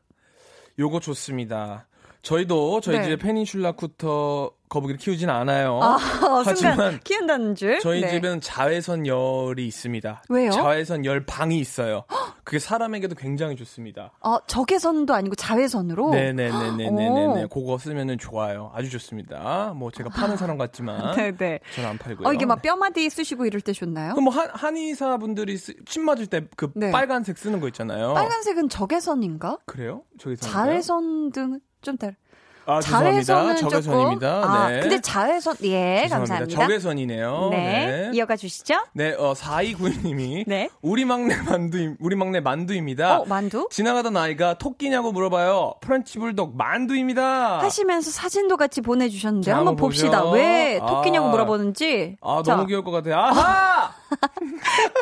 요거 좋습니다. 저희도 저희 네. 집에 페닌슐라 쿠터 거북이를 키우진 않아요. 아, 하지만 키운다는 줄. 저희 네. 집은 자외선 열이 있습니다. 왜요? 자외선 열 방이 있어요. 그게 사람에게도 굉장히 좋습니다. 어, 적외선도 아니고 자외선으로? 네네네네네네. 그거 쓰면은 좋아요. 아주 좋습니다. 뭐 제가 파는 아. 사람 같지만. [LAUGHS] 네네. 저는 안 팔고요. 어, 이게 막 뼈마디 쓰시고 이럴 때 좋나요? 그럼 뭐 한, 한의사 분들이 침 맞을 때그 네. 빨간색 쓰는 거 있잖아요. 빨간색은 적외선인가? 그래요? 적외선. 자외선 등 좀 다른. 아, 자외선은 적외선입니다. 아, 네. 근데 자외선 예, 죄송합니다. 감사합니다. 적외선이네요. 네. 네. 이어가 주시죠. 네, 어 4292님이 [LAUGHS] 네. 우리 막내 만두 우리 막내 만두입니다. 어, 만두? 지나가던 아이가 토끼냐고 물어봐요. 프렌치 불독 만두입니다. 하시면서 사진도 같이 보내 주셨는데 한번 봅시다. 왜 토끼냐고 아, 물어보는지. 아, 자. 너무 귀여울 것 같아요. 아하! [LAUGHS]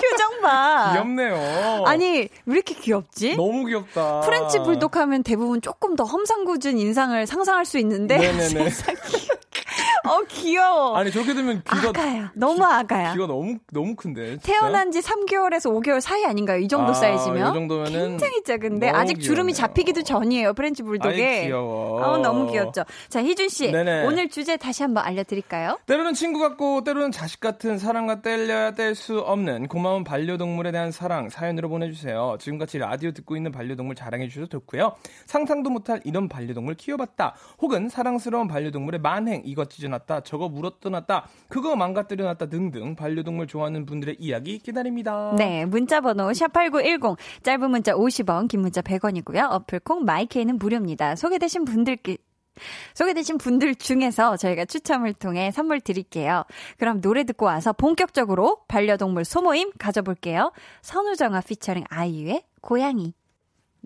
표정 봐. 귀엽네요. 아니, 왜 이렇게 귀엽지? 너무 귀엽다. 프렌치 불독 하면 대부분 조금 더 험상궂은 인상을 상상 할 수 있는데. 네네네. [LAUGHS] 어 귀여워. 아니 저렇게 되면 귀가 아가야. 너무 아가야. 귀가 너무 너무 큰데. 진짜? 태어난 지 3개월에서 5개월 사이 아닌가요? 이 정도 아, 사이즈면. 이 정도면은 굉장히 작은데 아직 귀엽네요. 주름이 잡히기도 전이에요. 프렌치 불독에. 아이, 귀여워. 어, 너무 귀엽죠. 자 희준 씨 네네. 오늘 주제 다시 한번 알려 드릴까요? 때로는 친구 같고 때로는 자식 같은 사랑과 뗄려야 뗄 수 없는 고마운 반려동물에 대한 사랑 사연으로 보내 주세요. 지금같이 라디오 듣고 있는 반려동물 자랑해 주셔도 좋고요. 상상도 못할 이런 반려동물 키워봤다. 혹은 사랑스러운 반려동물의 만행 이것 찢어놨다. 저거 물어뜯어 놨다. 그거 망가뜨려 놨다 등등 반려동물 좋아하는 분들의 이야기 기다립니다. 네. 문자번호 샵8910 짧은 문자 50원 긴 문자 100원이고요. 어플콩 마이케이는 무료입니다. 소개되신 분들께 소개되신 분들 중에서 저희가 추첨을 통해 선물 드릴게요. 그럼 노래 듣고 와서 본격적으로 반려동물 소모임 가져볼게요. 선우정아 피처링 아이유의 고양이.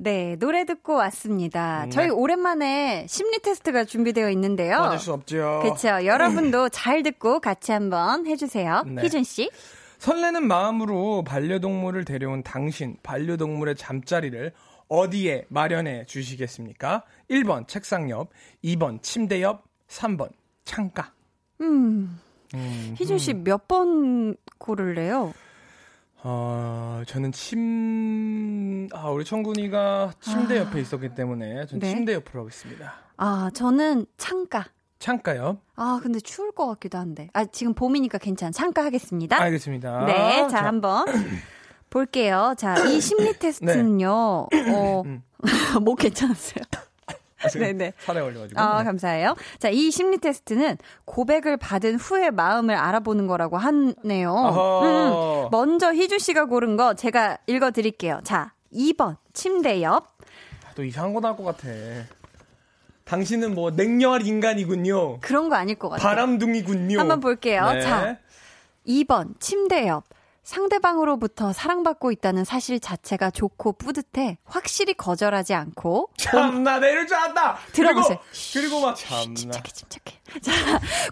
네, 노래 듣고 왔습니다. 네. 저희 오랜만에 심리 테스트가 준비되어 있는데요. 빠질 수 없죠. 그렇죠. 여러분도 잘 듣고 같이 한번 해주세요. 네. 희준 씨. 설레는 마음으로 반려동물을 데려온 당신, 반려동물의 잠자리를 어디에 마련해 주시겠습니까? 1번 책상 옆, 2번 침대 옆, 3번 창가. 음. 음 희준 씨 몇 번 고를래요? 어, 저는 침, 아, 우리 청군이가 침대 아, 옆에 있었기 때문에 전 네? 침대 옆으로 하겠습니다. 아, 저는 창가. 창가요? 아, 근데 추울 것 같기도 한데. 아, 지금 봄이니까 괜찮아. 창가 하겠습니다. 알겠습니다. 네, 자, 자. 한번 볼게요. 자, 이 심리 [COUGHS] 테스트는요, 네. 어, 음. [LAUGHS] 뭐 괜찮았어요? 네네. 살에 걸려가지고. 아, 네. 감사해요. 자, 이 심리 테스트는 고백을 받은 후의 마음을 알아보는 거라고 하네요. 음, 먼저 희주 씨가 고른 거 제가 읽어드릴게요. 자, 2번, 침대 옆. 아, 또 이상한 거 나올 것 같아. 당신은 뭐 냉혈 인간이군요. 그런 거 아닐 것 같아요. 바람둥이군요. 한번 볼게요. 네. 자, 2번, 침대 옆. 상대방으로부터 사랑받고 있다는 사실 자체가 좋고 뿌듯해 확실히 거절하지 않고 참나 내릴 줄 알았다. 들어보세요. 그리고, 그리고 막 참나. 침착해 침착해. 자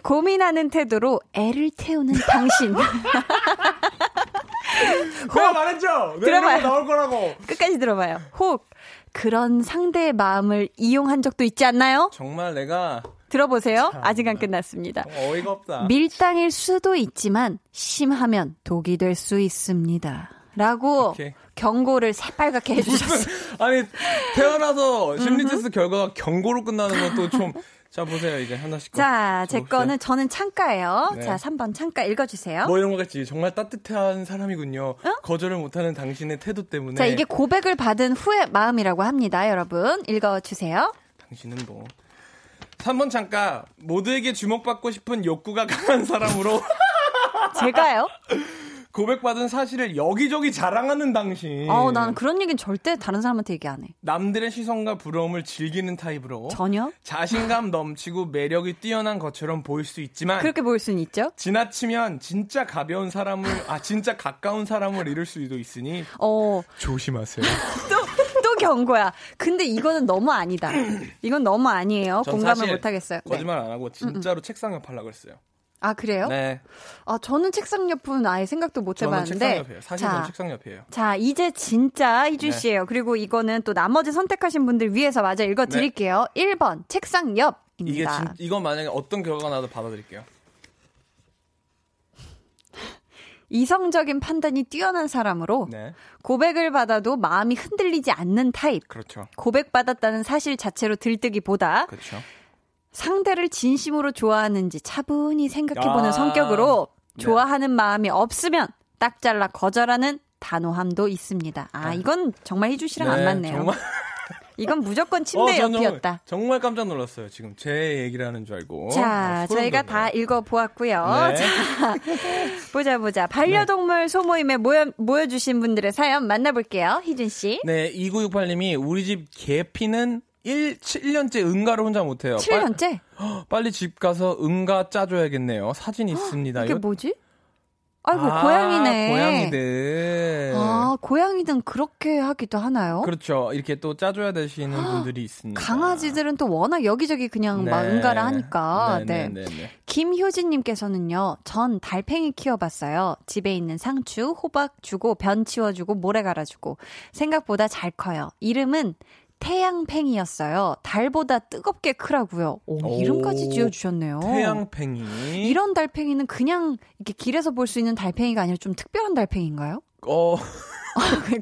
고민하는 태도로 애를 태우는 당신. [LAUGHS] 내가 말했죠. 들어봐요. 나올 거라고. 끝까지 들어봐요. 혹 그런 상대의 마음을 이용한 적도 있지 않나요? 정말 내가 들어보세요. 참, 아직 안 끝났습니다. 어이가 없다. 밀당일 수도 있지만 심하면 독이 될 수 있습니다. 라고 오케이. 경고를 새빨갛게 해주셨어요. [LAUGHS] 아니 태어나서 심리 테스트 결과가 경고로 끝나는 건 또 좀. 자 보세요 이제 하나씩. 자, 제 거는 저는 창가예요. 네. 자, 3번 창가 읽어주세요. 뭐 이런 거겠지. 정말 따뜻한 사람이군요. 어? 거절을 못하는 당신의 태도 때문에. 자, 이게 고백을 받은 후의 마음이라고 합니다, 여러분. 읽어주세요. 당신은 뭐 3번 창가 모두에게 주목받고 싶은 욕구가 강한 사람으로 [LAUGHS] 제가요? [LAUGHS] 고백받은 사실을 여기저기 자랑하는 당신. 어, 나는 그런 얘기는 절대 다른 사람한테 얘기 안 해. 남들의 시선과 부러움을 즐기는 타입으로. 전혀? 자신감 넘치고 매력이 뛰어난 것처럼 보일 수 있지만. 그렇게 보일 수는 있죠? 지나치면 진짜 가벼운 사람을, 아, 진짜 가까운 사람을 잃을 수도 있으니. 어. 조심하세요. [LAUGHS] 또, 또 경고야. 근데 이거는 너무 아니다. 이건 너무 아니에요. 공감을 못 하겠어요. 거짓말 안 하고 진짜로 음, 음. 책상 옆 하려고 했어요. 아 그래요? 네. 아 저는 책상 옆은 아예 생각도 못 해봤는데. 책상 옆이에요. 사실 자, 책상 옆이에요. 자 이제 진짜 희준 네. 씨예요. 그리고 이거는 또 나머지 선택하신 분들 위해서 마저 읽어드릴게요. 네. 1번 책상 옆입니다. 이게 진, 이건 만약에 어떤 결과가 나도 받아들일게요. [LAUGHS] 이성적인 판단이 뛰어난 사람으로 네. 고백을 받아도 마음이 흔들리지 않는 타입. 그렇죠. 고백받았다는 사실 자체로 들뜨기보다 그렇죠. 상대를 진심으로 좋아하는지 차분히 생각해보는 아~ 성격으로 좋아하는 네. 마음이 없으면 딱 잘라 거절하는 단호함도 있습니다. 아, 네. 이건 정말 희주 씨랑 네, 안 맞네요. 정말. 이건 무조건 침대 어, 옆이었다. 정말 깜짝 놀랐어요. 지금 제 얘기를 하는 줄 알고. 자, 아, 저희가 돋네. 다 읽어보았고요. 네. [LAUGHS] 자, 보자 보자. 반려동물 네. 소모임에 모여, 모여주신 분들의 사연 만나볼게요. 희준 씨. 네, 2968님이 우리 집 개피는 1, 7년째 응가를 혼자 못해요. 7년째? 빨리, 빨리 집 가서 응가 짜줘야겠네요. 사진 있습니다. 이게 뭐지? 아이고 아, 고양이네. 고양이들. 아 고양이든 그렇게 하기도 하나요? 그렇죠. 이렇게 또 짜줘야 되시는 분들이 있습니다. 강아지들은 또 워낙 여기저기 그냥 네. 막 응가를 하니까. 네. 네. 네. 네. 김효진님께서는요. 전 달팽이 키워봤어요. 집에 있는 상추, 호박 주고 변 치워주고 모래 갈아주고 생각보다 잘 커요. 이름은 태양팽이였어요. 달보다 뜨겁게 크라고요. 오, 이름까지 지어주셨네요. 태양팽이. 이런 달팽이는 그냥 이렇게 길에서 볼 수 있는 달팽이가 아니라 좀 특별한 달팽이인가요? 어. [LAUGHS]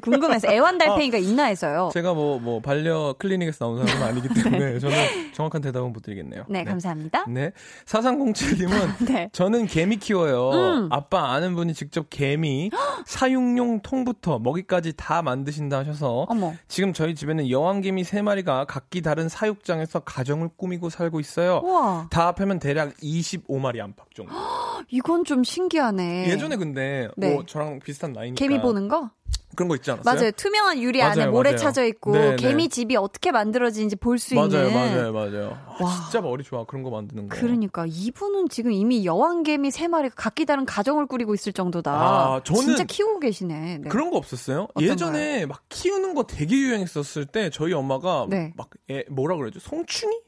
궁금해서 애완달팽이가 아, 있나 해서요. 제가 뭐, 뭐, 반려 클리닉에서 나온 사람은 아니기 [LAUGHS] 때문에 네. 저는 정확한 대답은 못 드리겠네요. 네, 네. 감사합니다. 네. 4307님은 [LAUGHS] 네. 저는 개미 키워요. 음. 아빠 아는 분이 직접 개미 [GASPS] 사육용 통부터 먹이까지 다 만드신다 하셔서 어머. 지금 저희 집에는 여왕개미 3마리가 각기 다른 사육장에서 가정을 꾸미고 살고 있어요. 우와. 다 합하면 대략 25마리 안팎 정도. [GASPS] 이건 좀 신기하네. 예전에 근데 네. 뭐 저랑 비슷한 나이니까 개미 보는 거? 그런 거 있지 않았어요? 맞아요. 투명한 유리 맞아요, 안에 모래 맞아요. 차져 있고 네, 네. 개미 집이 어떻게 만들어지는지 볼 수 있는. 맞아요, 맞아요. 와, 진짜 머리 좋아 그런 거 만드는 거. 그러니까 이분은 지금 이미 여왕 개미 세 마리가 각기 다른 가정을 꾸리고 있을 정도다. 아, 저는 진짜 키우고 계시네. 네. 그런 거 없었어요? 예전에 막 키우는 거 되게 유행했었을 때 저희 엄마가 네. 막 애, 뭐라 그러죠? 송충이?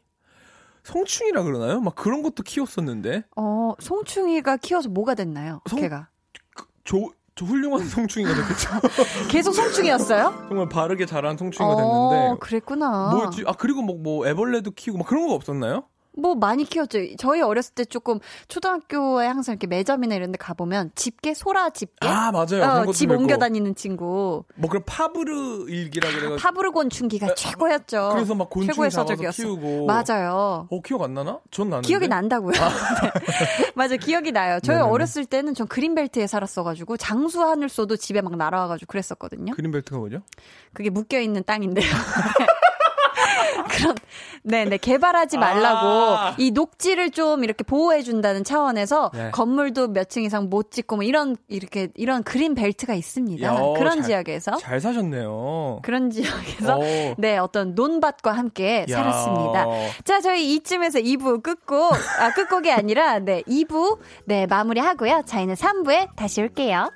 송충이라 그러나요? 막 그런 것도 키웠었는데. 어, 송충이가 키워서 뭐가 됐나요? 송, 걔가. 그, 조, 저 훌륭한 성충이가 됐겠죠. [LAUGHS] 계속 성충이었어요? 정말 바르게 자란 됐는데. 어, 그랬구나. 뭐였지? 아, 그리고 뭐, 뭐, 애벌레도 키우고 막 그런 거 없었나요? 뭐 많이 키웠죠. 저희 어렸을 때 조금 초등학교에 항상 이렇게 매점이나 이런 데 가보면 집게, 소라 집게. 아, 맞아요. 어, 집 옮겨 다니는 친구. 뭐 그런 파브르 일기라 그래가지고. 파브르 곤충기가 에, 최고였죠. 그래서 막 곤충 최고의 서적이었어. 키우고. 맞아요. 어, 기억 안 나나? 전 나는데. 기억이 난다고요. 아. 네. [LAUGHS] 맞아, 기억이 나요. 저희 네네네. 어렸을 때는 전 그린벨트에 살았어 가지고 장수 하늘 쏘도 집에 막 날아와 가지고 그랬었거든요. 그린벨트가 뭐죠? 그게 묶여 있는 땅인데요. [LAUGHS] 그런 네네 개발하지 말라고 아~ 이 녹지를 좀 이렇게 보호해 준다는 차원에서 네. 건물도 몇 층 이상 못 짓고 뭐 이런 이렇게 이런 그린 벨트가 있습니다. 야, 그런 잘, 지역에서 잘 사셨네요. 그런 지역에서 오. 네 어떤 논밭과 함께 야. 살았습니다. 자 저희 이쯤에서 2부 끝곡 아 끝곡이 아니라 네 2부 네 마무리하고요. 저희는 3부에 다시 올게요.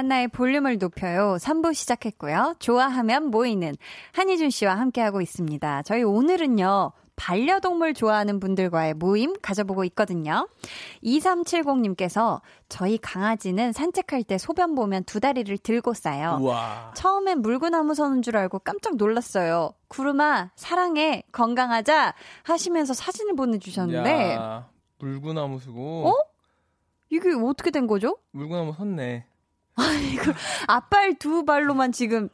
강한나의 볼륨을 높여요. 3부 시작했고요. 좋아하면 모이는 한희준 씨와 함께하고 있습니다. 저희 오늘은요. 반려동물 좋아하는 분들과의 모임 가져보고 있거든요. 2370님께서 저희 강아지는 산책할 때 소변 보면 두 다리를 들고 싸요. 우와. 처음엔 물구나무 서는 줄 알고 깜짝 놀랐어요. 구름아, 사랑해, 건강하자 하시면서 사진을 보내주셨는데. 야, 물구나무 쓰고. 어? 이게 어떻게 된 거죠? 물구나무 섰네. 아니, 그 앞발 두 발로만 지금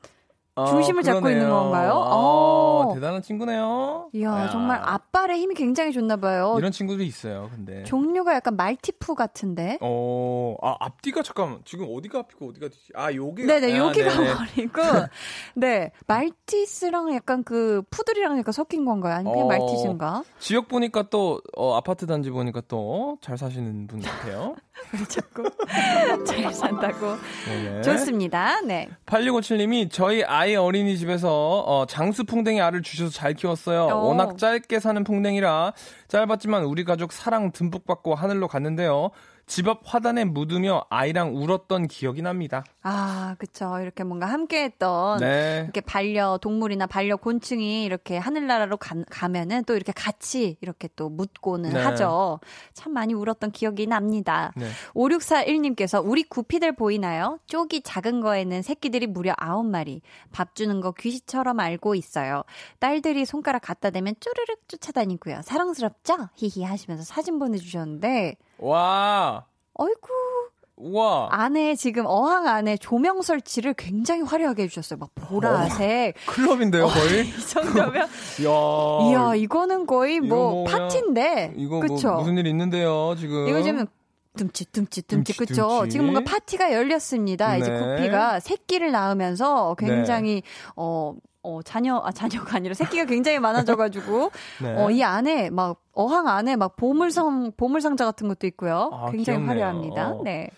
중심을 어, 잡고 있는 건가요? 아, 어. 대단한 친구네요. 이야, 야. 정말 앞발에 힘이 굉장히 좋나 봐요. 이런 친구도 있어요, 근데. 종류가 약간 말티푸 같은데. 어, 아, 앞뒤가 잠깐 지금 어디가 앞이고 어디가 뒤지? 아, 여기 네네, 아, 여기가 네네. 머리고. [LAUGHS] 네, 말티스랑 약간 그 푸들이랑 약간 섞인 건가요? 아니면 어, 말티즈인가? 지역 보니까 또 어, 아파트 단지 보니까 또 잘 사시는 분 같아요. 왜 [LAUGHS] 자꾸 잘 산다고. 네네. 좋습니다. 네. 8657님이 저희 아이 어린이집에서 어, 장수 풍뎅이 알을 주셔서 잘 키웠어요. 어. 워낙 짧게 사는 풍뎅이라 짧았지만 우리 가족 사랑 듬뿍 받고 하늘로 갔는데요. 집 앞 화단에 묻으며 아이랑 울었던 기억이 납니다. 아, 그쵸. 이렇게 뭔가 함께 했던 네. 이렇게 반려 동물이나 반려 곤충이 이렇게 하늘나라로 가, 가면은 또 이렇게 같이 이렇게 또 묻고는 네. 하죠. 참 많이 울었던 기억이 납니다. 네. 5641님께서 우리 구피들 보이나요? 쪽이 작은 거에는 새끼들이 무려 9마리. 밥 주는 거 귀시처럼 알고 있어요. 딸들이 손가락 갖다 대면 쪼르륵 쫓아다니고요. 사랑스럽죠? 히히 하시면서 사진 보내주셨는데 와. 어이구. 와. 안에 지금 어항 안에 조명 설치를 굉장히 화려하게 해주셨어요. 막 보라색. 어, 클럽인데요, 거의? [LAUGHS] 이 정도면. [LAUGHS] 야 이야, 이거는 거의 뭐, 뭐 파티인데. 이거 그쵸? 뭐 무슨 일 있는데요, 지금. 이거 지금 듬치 듬치 듬치 그쵸? 지금 뭔가 파티가 열렸습니다. 네. 이제 구피가 새끼를 낳으면서 굉장히 네. 어 어, 자녀, 아, 자녀가 아니라 새끼가 굉장히 많아져가지고, [LAUGHS] 네. 어, 이 안에 막, 어항 안에 막 보물상, 보물상자 같은 것도 있고요. 아, 굉장히 귀엽네요. 화려합니다. 네.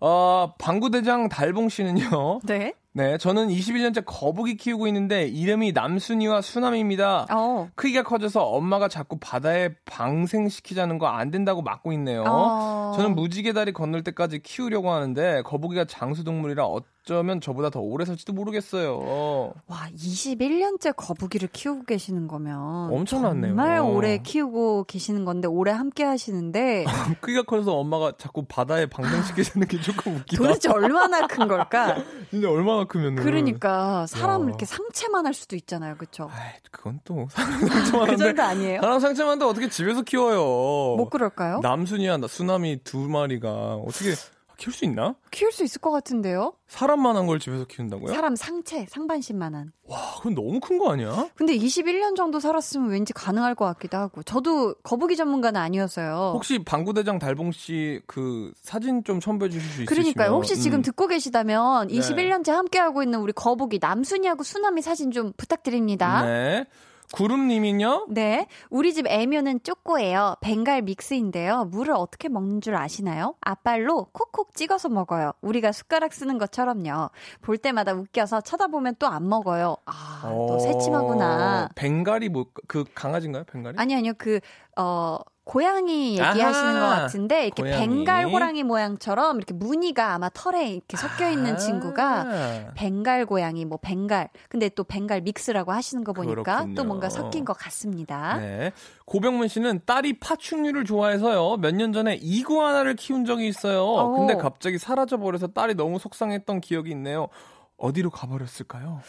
어, 방구대장 달봉 씨는요. [LAUGHS] 네. 네, 저는 21년째 거북이 키우고 있는데 이름이 남순이와 수남입니다. 어. 크기가 커져서 엄마가 자꾸 바다에 방생시키자는 거 안 된다고 막고 있네요. 어. 저는 무지개 다리 건널 때까지 키우려고 하는데 거북이가 장수동물이라 어 쩌면 저보다 더 오래 살지도 모르겠어요. 와, 21년째 거북이를 키우고 계시는 거면 엄청났네요. 정말 오래 키우고 계시는 건데 오래 함께 하시는데 [LAUGHS] 크기가 커서 엄마가 자꾸 바다에 방생시키자는 게 조금 웃기다. 도대체 얼마나 큰 걸까? [LAUGHS] 진짜 얼마나 크면은 그러니까 사람 와. 이렇게 상체만 할 수도 있잖아요. 그렇죠? 그건 또 [LAUGHS] 사람 상체만 그 정도 아니에요? 사람 상체만도 어떻게 집에서 키워요? 뭐 그럴까요? 남순이야 수남이 두 마리가 어떻게 키울 수 있나? 키울 수 있을 것 같은데요? 사람만한 걸 집에서 키운다고요? 사람 상체, 상반신만한. 와, 그건 너무 큰 거 아니야? 근데 21년 정도 살았으면 왠지 가능할 것 같기도 하고. 저도 거북이 전문가는 아니어서요. 혹시 방구대장 달봉 씨 그 사진 좀 첨부해 주실 수 있으시면? 그러니까요. 혹시 음. 지금 듣고 계시다면 21년째 함께하고 있는 우리 거북이 남순이하고 수남이 사진 좀 부탁드립니다. 네. 구름님은요? 네. 우리 집 애묘는 쪼꼬예요. 벵갈 믹스인데요. 물을 어떻게 먹는 줄 아시나요? 앞발로 콕콕 찍어서 먹어요. 우리가 숟가락 쓰는 것처럼요. 볼 때마다 웃겨서 쳐다보면 또 안 먹어요. 아, 또 새침하구나. 벵갈이 뭐, 그 강아지인가요? 벵갈이? 아니, 아니요. 그, 어, 고양이 얘기하시는 아하, 것 같은데 이렇게 고양이. 벵갈 호랑이 모양처럼 이렇게 무늬가 아마 털에 이렇게 섞여 있는 아~ 친구가 벵갈 고양이 뭐 벵갈 근데 또 벵갈 믹스라고 하시는 거 보니까 그렇군요. 또 뭔가 섞인 것 같습니다. 네. 고병문 씨는 딸이 파충류를 좋아해서요. 몇 년 전에 이구아나를 키운 적이 있어요. 오. 근데 갑자기 사라져 버려서 딸이 너무 속상했던 기억이 있네요. 어디로 가버렸을까요?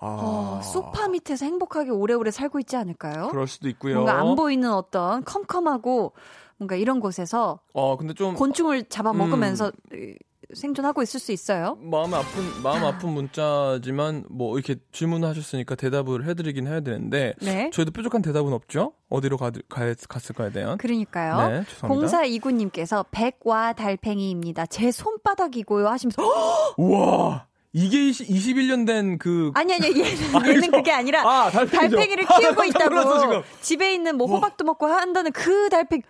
아. 어, 소파 밑에서 행복하게 오래오래 살고 있지 않을까요? 그럴 수도 있고요. 뭔가 안 보이는 어떤 컴컴하고 뭔가 이런 곳에서 어, 근데 좀 곤충을 잡아 먹으면서 음. 생존하고 있을 수 있어요. 마음 아픈 마음 아픈 문자지만 뭐 이렇게 질문하셨으니까 대답을 해드리긴 해야 되는데 네. 저희도 뾰족한 대답은 없죠. 어디로 가, 가 갔을까에 대한. 그러니까요. 네, 공사 이구님께서 백와 달팽이입니다. 제 손바닥이고요 하시면서 [GASPS] 우와. 이게 21년 된 그. 아니, 아니, 얘는, 얘는 그게 아니라. 아, 달팽이 를 키우고 아, 있다고. 집에 있는 뭐 호박도 먹고 한다는 그 달팽이.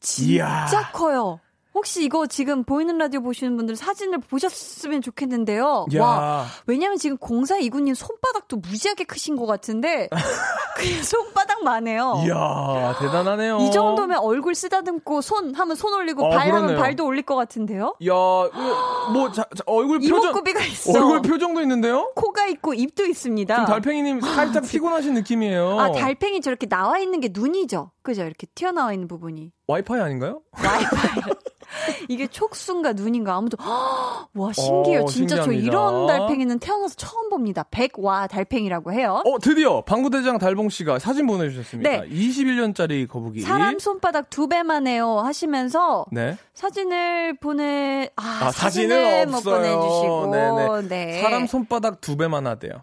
진짜 이야. 커요. 혹시 이거 지금 보이는 라디오 보시는 분들 사진을 보셨으면 좋겠는데요. 야. 와. 왜냐면 지금 공사 이구님 손바닥도 무지하게 크신 것 같은데 그냥 손바닥만 해요. 이야, 대단하네요. 이 정도면 얼굴 쓰다듬고 손 하면 손 올리고 아, 발 하면 발도 올릴 것 같은데요. 야, 뭐 자, 자, 얼굴 표정 이목구비가 있어. 얼굴 표정도 있는데요? 코가 있고 입도 있습니다. 지금 달팽이 님 살짝 피곤하신 느낌이에요. 아, 달팽이 저렇게 나와 있는 게 눈이죠. 그죠? 이렇게 튀어나와 있는 부분이. 와이파이 아닌가요? 와이파이. [LAUGHS] 이게 촉수인가 눈인가 아무도 [GASPS] 와 신기해요. 어, 진짜 신기합니다. 저 이런 달팽이는 태어나서 처음 봅니다. 백와 달팽이라고 해요. 어 드디어 방구대장 달봉 씨가 사진 보내주셨습니다. 네. 21년짜리 거북이. 사람 손바닥 두 배만 해요 하시면서 네. 사진을 보내 아, 아 사진을, 사진을 뭐 없어요. 보내주시고 네네. 네. 사람 손바닥 두 배만 하대요.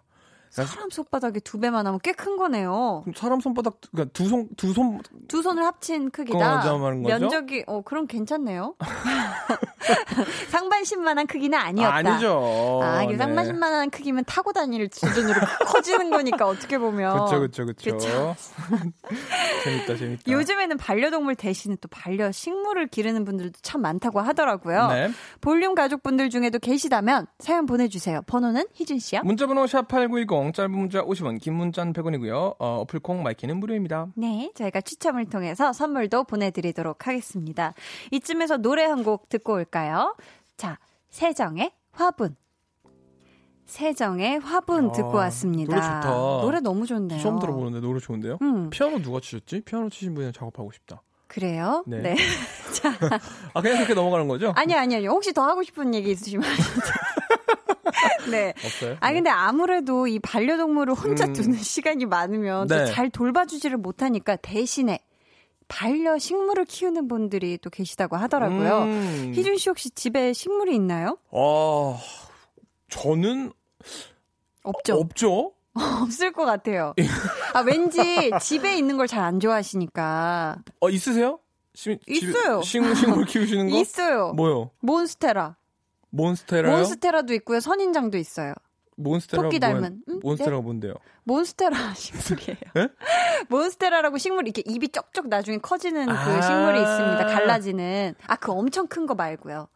사람 손바닥이 두 배만 하면 꽤 큰 거네요. 사람 손바닥 그러니까 두 손 두 손 두 손을 합친 크기다. 면적이 어 그럼 괜찮네요. [LAUGHS] 상반신만한 크기는 아니었다. 아니죠. 아, 이게 네. 상반신만한 크기면 타고 다닐 수준으로 [LAUGHS] 커지는 거니까 어떻게 보면. 그렇죠, 그렇죠, [LAUGHS] 재밌다, 재밌다. 요즘에는 반려동물 대신에 또 반려 식물을 기르는 분들도 참 많다고 하더라고요. 네. 볼륨 가족분들 중에도 계시다면 사연 보내주세요. 번호는 희준 씨요. 문자번호 샵 #8910 짧은 문자 50원, 긴 문자는 100원이고요. 어, 어플 콩 마이케이는 무료입니다. 네, 저희가 추첨을 통해서 선물도 보내드리도록 하겠습니다. 이쯤에서 노래 한 곡 듣고 올까요? 자, 세정의 화분. 세정의 화분 아, 듣고 왔습니다. 노래 좋다. 노래 너무 좋네요. 처음 들어보는데 노래 좋은데요? 음. 피아노 누가 치셨지? 피아노 치신 분이랑 작업하고 싶다. 그래요? 네. 네. [LAUGHS] 자. [LAUGHS] 아, 그냥 그렇게 넘어가는 거죠? 아니요, 아니요. 아니. 혹시 더 하고 싶은 얘기 있으시면 [LAUGHS] [LAUGHS] 네. 없어요? 아, 근데 아무래도 이 반려동물을 혼자 음. 두는 [LAUGHS] 시간이 많으면 네. 잘 돌봐주지를 못하니까 대신에 반려 식물을 키우는 분들이 또 계시다고 하더라고요. 음. 희준 씨 혹시 집에 식물이 있나요? 아, 저는 없죠. 없죠. [LAUGHS] 없을 것 같아요. 아, 왠지 집에 있는 걸 잘 안 좋아하시니까. 어, 있으세요? 시, 있어요. 식, 식물 키우시는 거? 있어요. 뭐요? 몬스테라. 몬스테라 몬스테라도 있고요. 선인장도 있어요. 몬스테라 토끼 닮은. 응? 몬스테라가 네? 뭔데요? 몬스테라 [LAUGHS] 식물이에요. 네? [LAUGHS] 몬스테라라고 식물 이렇게 입이 쪽쪽 나중에 커지는 그 아~ 식물이 있습니다. 갈라지는. 아, 그 엄청 큰 거 말고요.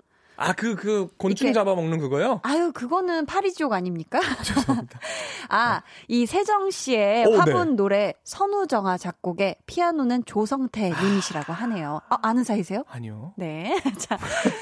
아, 그, 그, 곤충 잡아먹는 그거요? 아유, 그거는 파리지옥 아닙니까? [LAUGHS] 죄송합니다. [LAUGHS] 아, 이 세정 씨의 오, 화분 네. 노래, 선우정아 작곡의 피아노는 조성태 님이시라고 하네요. 아, 아는 사이세요? 아니요. 네. [LAUGHS] 자,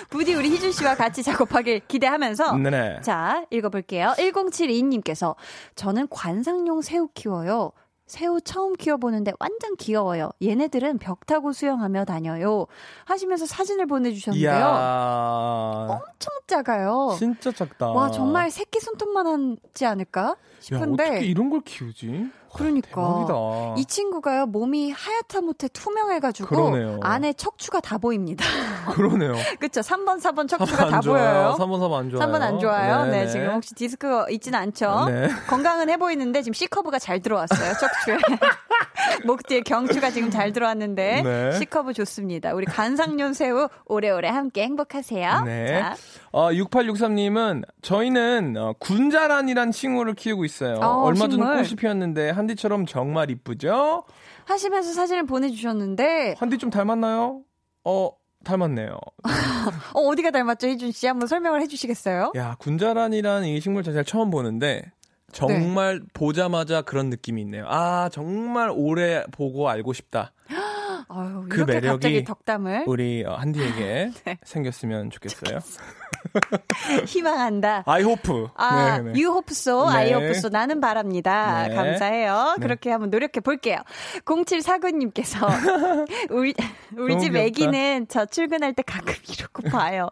부디 우리 희준 씨와 같이 작업하길 기대하면서. 네네. 자, 읽어볼게요. 1072님께서, 저는 관상용 새우 키워요. 새우 처음 키워보는데 완전 귀여워요. 얘네들은 벽 타고 수영하며 다녀요. 하시면서 사진을 보내주셨는데요. 이야. 엄청 작아요. 진짜 작다. 와, 정말 새끼 손톱만 하지 않을까 싶은데. 야, 어떻게 이런 걸 키우지? 그러니까 대박이다. 이 친구가요 몸이 하얗다 못해 투명해가지고 그러네요. 안에 척추가 다 보입니다. [LAUGHS] 그러네요. 그렇죠. 3번, 4번 척추가 다 보여요. 3번, 4번 안 좋아요. 3번 안 좋아요. 네네. 네, 지금 혹시 디스크 있지는 않죠. 네. 건강은 해 보이는데 지금 C 커브가 잘 들어왔어요. 척추에. [LAUGHS] 목 뒤에 경추가 지금 잘 들어왔는데 네. C 커브 좋습니다. 우리 관상용 새우 오래오래 함께 행복하세요. 네. 자. 어, 6863님은 저희는 어, 군자란이란 친구를 키우고 있어요. 어, 얼마 전 꽃이 피었는데 한디처럼 정말 이쁘죠? 하시면서 사진을 보내주셨는데 한디 좀 닮았나요? 어 닮았네요. [LAUGHS] 어, 어디가 닮았죠, 희준 씨? 한번 설명을 해주시겠어요? 야, 군자란이라는 이 식물 자체를 처음 보는데 정말 네. 보자마자 그런 느낌이 있네요. 아, 정말 오래 보고 알고 싶다. 아유, 그 매력이 덕담을 우리 어, 한디에게 [LAUGHS] 네. 생겼으면 좋겠어요. [LAUGHS] 희망한다. I hope. 아, 네, 네. you hope so, 네. I hope so. 나는 바랍니다. 네. 감사해요. 네. 그렇게 한번 노력해 볼게요. 0749님께서 [LAUGHS] 우리, 우리 집 애기는 저 출근할 때 가끔 이러고 봐요.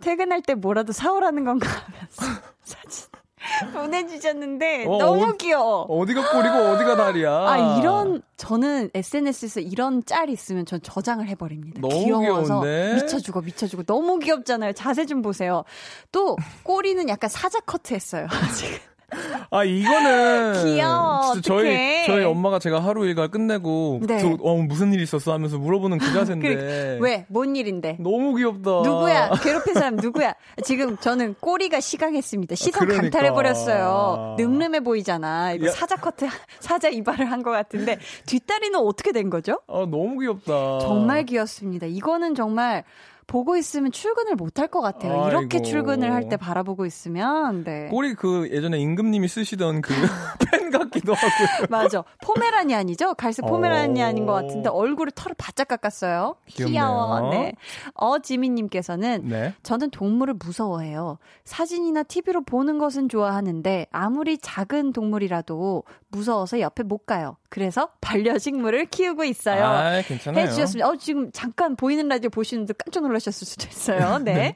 퇴근할 때 뭐라도 사오라는 건가 하면서 사진. [LAUGHS] 보내주셨는데 어, 너무 어, 귀여워. 어디가 꼬리고 어디가 다리야. 아 이런 저는 SNS에서 이런 짤이 있으면 전 저장을 해버립니다. 너무 귀여워서 귀여운데? 미쳐주고 미쳐주고 너무 귀엽잖아요. 자세 좀 보세요. 또 꼬리는 약간 사자 커트했어요. [LAUGHS] 지금. [LAUGHS] 아 이거는 [LAUGHS] 귀여워. 진짜 저희 저희 엄마가 제가 하루 일과 끝내고 네. 저, 어, 무슨 일 있었어 하면서 물어보는 그 자세인데 [LAUGHS] 왜? 뭔 일인데? 너무 귀엽다. 누구야? 괴롭힌 사람 누구야? 지금 저는 꼬리가 시강했습니다. 시선 그러니까. 강탈해 버렸어요. 늠름해 보이잖아. 이거 야. 사자 커트 사자 이발을 한 것 같은데 뒷다리는 어떻게 된 거죠? 아 너무 귀엽다. 정말 귀엽습니다. 이거는 정말 보고 있으면 출근을 못 할 것 같아요. 아이고. 이렇게 출근을 할 때 바라보고 있으면, 네. 꼬리 그 예전에 임금님이 쓰시던 그 [LAUGHS] 펜 같기도 하고요. [LAUGHS] 맞아. 포메라니안이죠? 갈색 포메라니안인 것 같은데 얼굴을 털을 바짝 깎았어요. 귀엽네요. 귀여워. 네. 어 지민님께서는 네. 저는 동물을 무서워해요. 사진이나 TV로 보는 것은 좋아하는데 아무리 작은 동물이라도 무서워서 옆에 못 가요. 그래서 반려식물을 키우고 있어요. 아, 괜찮아요. 해주셨습니다. 어, 지금 잠깐 보이는 라디오 보시는데 깜짝 놀라셨을 수도 있어요. [LAUGHS] 네. 네.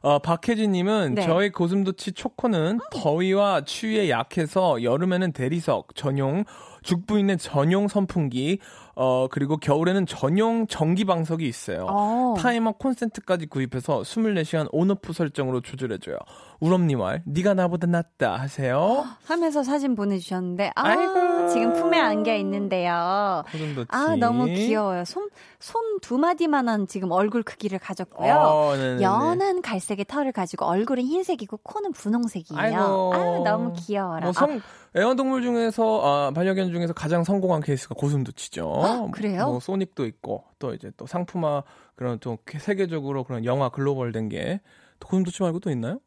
어, 박혜진님은 네. 저희 고슴도치 초코는 더위와 추위에 약해서 여름에는 대리석 전용 죽부인의 전용 선풍기, 어, 그리고 겨울에는 전용 전기 방석이 있어요. 오. 타이머 콘센트까지 구입해서 24시간 온오프 설정으로 조절해줘요. 우럼님 말, 네가 나보다 낫다 하세요. [GASPS] 하면서 사진 보내주셨는데, 아, 아이고. 지금 품에 안겨 있는데요. 아, 너무 귀여워요. 손, 손 두 마디만한 지금 얼굴 크기를 가졌고요. 어, 연한 갈색의 털을 가지고 얼굴은 흰색이고 코는 분홍색이에요. 아이고. 아, 너무 귀여워라. 뭐 성, 아. 애완동물 중에서, 아, 반려견 중에서 가장 성공한 케이스가 고슴도치죠. 아, 그래요? 뭐, 소닉도 있고, 또 이제 또 상품화, 그런 또 세계적으로 그런 영화 글로벌 된 게, 고슴도치 말고 또 있나요?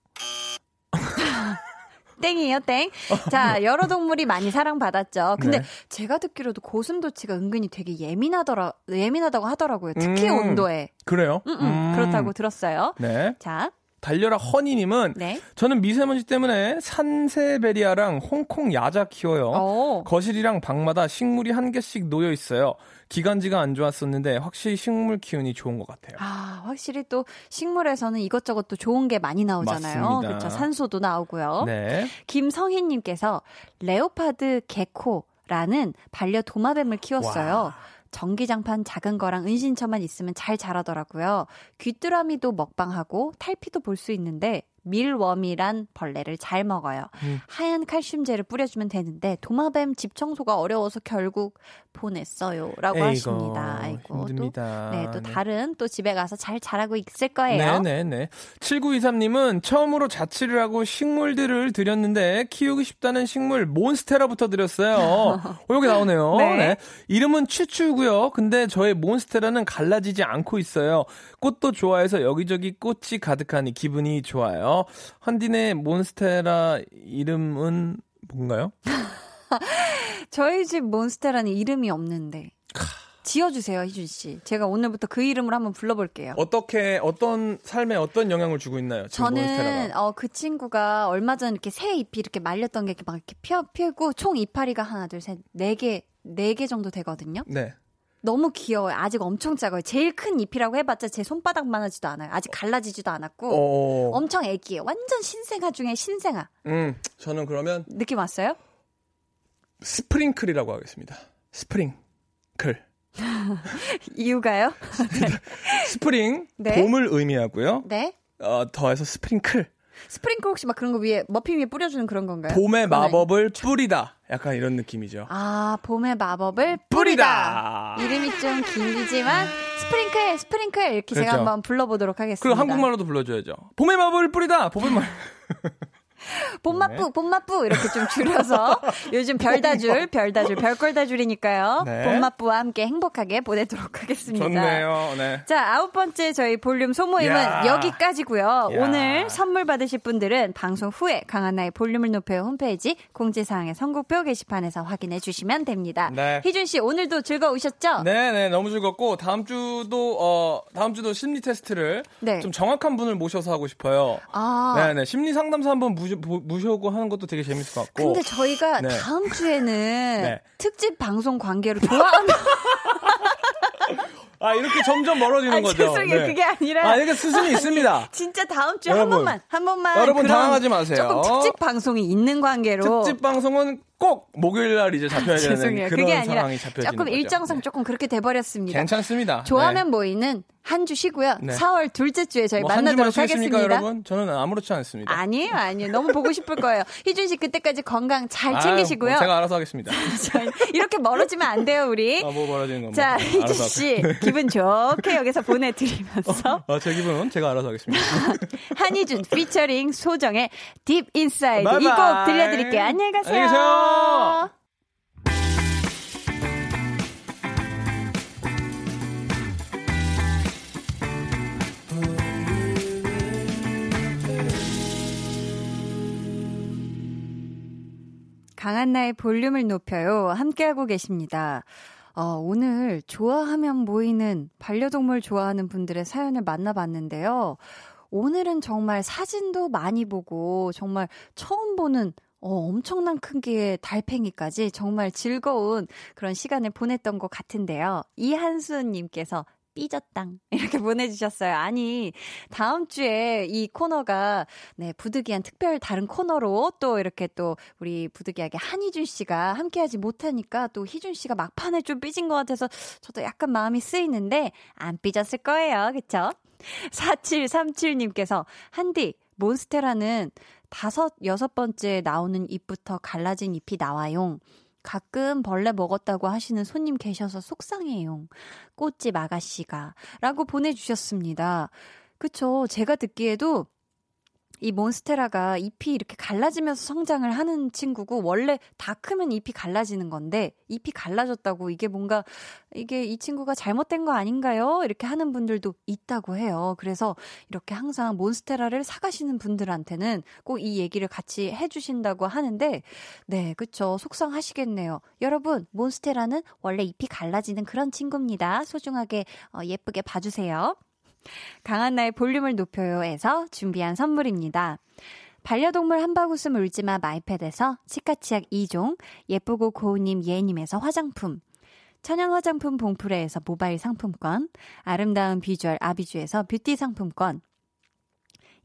[LAUGHS] 땡이에요, 땡. 자, [LAUGHS] 여러 동물이 많이 사랑받았죠. 근데 네. 제가 듣기로도 고슴도치가 은근히 되게 예민하더라, 예민하다고 하더라고요. 특히 음, 온도에. 그래요? 음, 음, 음. 그렇다고 들었어요. 네. 자. 달려라 허니님은 네. 저는 미세먼지 때문에 산세베리아랑 홍콩 야자 키워요. 오. 거실이랑 방마다 식물이 한 개씩 놓여 있어요. 기관지가 안 좋았었는데 확실히 식물 키우니 좋은 것 같아요. 아, 확실히 또 식물에서는 이것저것 또 좋은 게 많이 나오잖아요. 그렇죠. 산소도 나오고요. 네. 김성희님께서 레오파드 개코 라는 반려 도마뱀을 키웠어요. 와. 전기장판 작은 거랑 은신처만 있으면 잘 자라더라고요. 귀뚜라미도 먹방하고 탈피도 볼 수 있는데 밀웜이란 벌레를 잘 먹어요. 음. 하얀 칼슘제를 뿌려주면 되는데 도마뱀 집 청소가 어려워서 결국 보냈어요라고 하십니다. 아이고 힘듭니다. 또, 네, 또 네. 다른 또 집에 가서 잘 자라고 있을 거예요. 네, 네, 네. 7923님은 처음으로 자취를 하고 식물들을 드렸는데 키우고 싶다는 식물 몬스테라부터 드렸어요. [LAUGHS] 어, 여기 나오네요. 네. 네. 이름은 추추고요. 근데 저의 몬스테라는 갈라지지 않고 있어요. 꽃도 좋아해서 여기저기 꽃이 가득하니 기분이 좋아요. 헌디네 몬스테라 이름은 뭔가요? [LAUGHS] 저희 집 몬스테라는 이름이 없는데. 지어주세요, 희준 씨. 제가 오늘부터 그 이름으로 한번 불러볼게요. 어떻게 어떤 삶에 어떤 영향을 주고 있나요? 저는 어, 그 친구가 얼마 전 이렇게 새 잎이 이렇게 말렸던 게 막 이렇게 펴 피고 총 이파리가 하나, 둘, 셋, 네 개, 네 개 정도 되거든요. 네. 너무 귀여워요. 아직 엄청 작아요. 제일 큰 잎이라고 해봤자 제 손바닥만 하지도 않아요. 아직 갈라지지도 않았고 어... 엄청 애기예요. 완전 신생아 중에 신생아. 음, 저는 그러면 느낌 왔어요? sprinkle이라고 하겠습니다. sprinkle. [LAUGHS] 이유가요? 네. [LAUGHS] 스프링 네. 봄을 의미하고요. 네. 어, 더해서 sprinkle. sprinkle 혹시 막 그런 거 위에 머핀 위에 뿌려주는 그런 건가요? 봄의 마법을 뿌리다. 약간 이런 느낌이죠. 아, 봄의 마법을 뿌리다. 뿌리다. 이름이 좀 길지만 스프링클, 스프링클 이렇게 그렇죠. 제가 한번 불러보도록 하겠습니다. 그 한국말로도 불러줘야죠. 봄의 마법을 뿌리다. 봄의 마 [LAUGHS] [LAUGHS] 봄맛부, 네. 봄맛부 이렇게 좀 줄여서 [LAUGHS] 요즘 별다줄, 별다줄, 별꼴다줄이니까요. 네. 봄맛부와 함께 행복하게 보내도록 하겠습니다. 좋네요. 네. 자, 아홉 번째 저희 볼륨 소모임은 야. 여기까지고요. 야. 오늘 선물 받으실 분들은 방송 후에 강한나의 볼륨을 높여 홈페이지 공지사항의 선곡표 게시판에서 확인해 주시면 됩니다. 네. 희준 씨 오늘도 즐거우셨죠? 네, 네, 너무 즐겁고 다음 주도 어 다음 주도 심리 테스트를 네. 좀 정확한 분을 모셔서 하고 싶어요. 아. 네, 네. 심리 상담사 한번 무 무셔고 하는 것도 되게 재밌을 것 같고. 근데 저희가 네. 다음 주에는 [LAUGHS] 네. 특집 방송 관계로 좋아하는 아 이렇게 점점 멀어지는 [LAUGHS] 아, 거죠. 죄송해요, 네. 그게 아니라. 아 이게 수순이 [LAUGHS] 있습니다. 진짜 다음 주에 여러분, 한 번만, 한 번만. 여러분 당황하지 마세요. 조금 특집 방송이 있는 관계로. 특집 방송은 꼭 목요일 날 이제 잡혀야 되는 죄송해요. 그런 그게 아니라 상황이 잡혀지는 조금 일정상 조금 그렇게 돼버렸습니다. 괜찮습니다. 좋아하면 네. 모이는 한 주 쉬고요. 네. 4월 둘째 주에 저희 뭐 만나도록 하겠습니다. 여러분? 저는 아무렇지 않습니다. 아니에요, 아니에요. 너무 보고 싶을 거예요. [LAUGHS] 희준 씨 그때까지 건강 잘 챙기시고요. 뭐 제가 알아서 하겠습니다. [LAUGHS] 이렇게 멀어지면 안 돼요, 우리. 아, 뭐 멀어지는 건. 자, 뭐. 희준 씨 기분 좋게 여기서 보내드리면서. [LAUGHS] 어, 제 기분은 제가 알아서 하겠습니다. 한희준 피처링 소정의 Deep Inside 이 곡 들려드릴게요. 안녕히 가세요. 안녕히 계세요. 강한나의 볼륨을 높여요. 함께하고 계십니다. 어, 오늘 좋아하면 모이는 반려동물 좋아하는 분들의 사연을 만나봤는데요. 오늘은 정말 사진도 많이 보고 정말 처음 보는 어, 엄청난 크기의 달팽이까지 정말 즐거운 그런 시간을 보냈던 것 같은데요. 이한수님께서 삐졌당. 이렇게 [LAUGHS] 보내주셨어요. 아니, 다음 주에 이 코너가, 네, 부득이한 특별 다른 코너로 또 이렇게 또 우리 부득이하게 한희준 씨가 함께하지 못하니까 또 희준 씨가 막판에 좀 삐진 것 같아서 저도 약간 마음이 쓰이는데 안 삐졌을 거예요. 그쵸? 4737님께서, 한디, 몬스테라는 다섯, 여섯 번째 나오는 잎부터 갈라진 잎이 나와용. 가끔 벌레 먹었다고 하시는 손님 계셔서 속상해요. 꽃집 아가씨가. 라고 보내주셨습니다. 그쵸. 제가 듣기에도 이 몬스테라가 잎이 이렇게 갈라지면서 성장을 하는 친구고 원래 다 크면 잎이 갈라지는 건데 잎이 갈라졌다고 이게 뭔가 이게 이 친구가 잘못된 거 아닌가요? 이렇게 하는 분들도 있다고 해요. 그래서 이렇게 항상 몬스테라를 사가시는 분들한테는 꼭 이 얘기를 같이 해주신다고 하는데 네, 그쵸. 속상하시겠네요. 여러분, 몬스테라는 원래 잎이 갈라지는 그런 친구입니다. 소중하게 어, 예쁘게 봐주세요. 강한 나의 볼륨을 높여요에서 준비한 선물입니다. 반려동물 한바구스 물지마 마이패드에서 치카치약 2종, 예쁘고 고운님 예님에서 화장품, 천연 화장품 봉프레에서 모바일 상품권, 아름다운 비주얼 아비주에서 뷰티 상품권,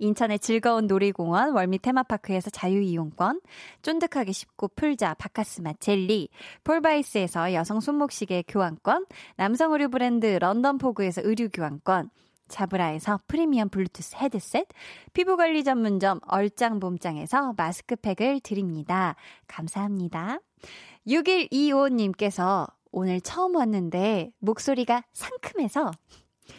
인천의 즐거운 놀이공원 월미 테마파크에서 자유이용권, 쫀득하게 씹고 풀자 박카스맛 젤리, 폴바이스에서 여성 손목시계 교환권, 남성 의류 브랜드 런던포그에서 의류 교환권, 자브라에서 프리미엄 블루투스 헤드셋, 피부관리 전문점 얼짱봄짱에서 마스크팩을 드립니다. 감사합니다. 6125님께서 오늘 처음 왔는데 목소리가 상큼해서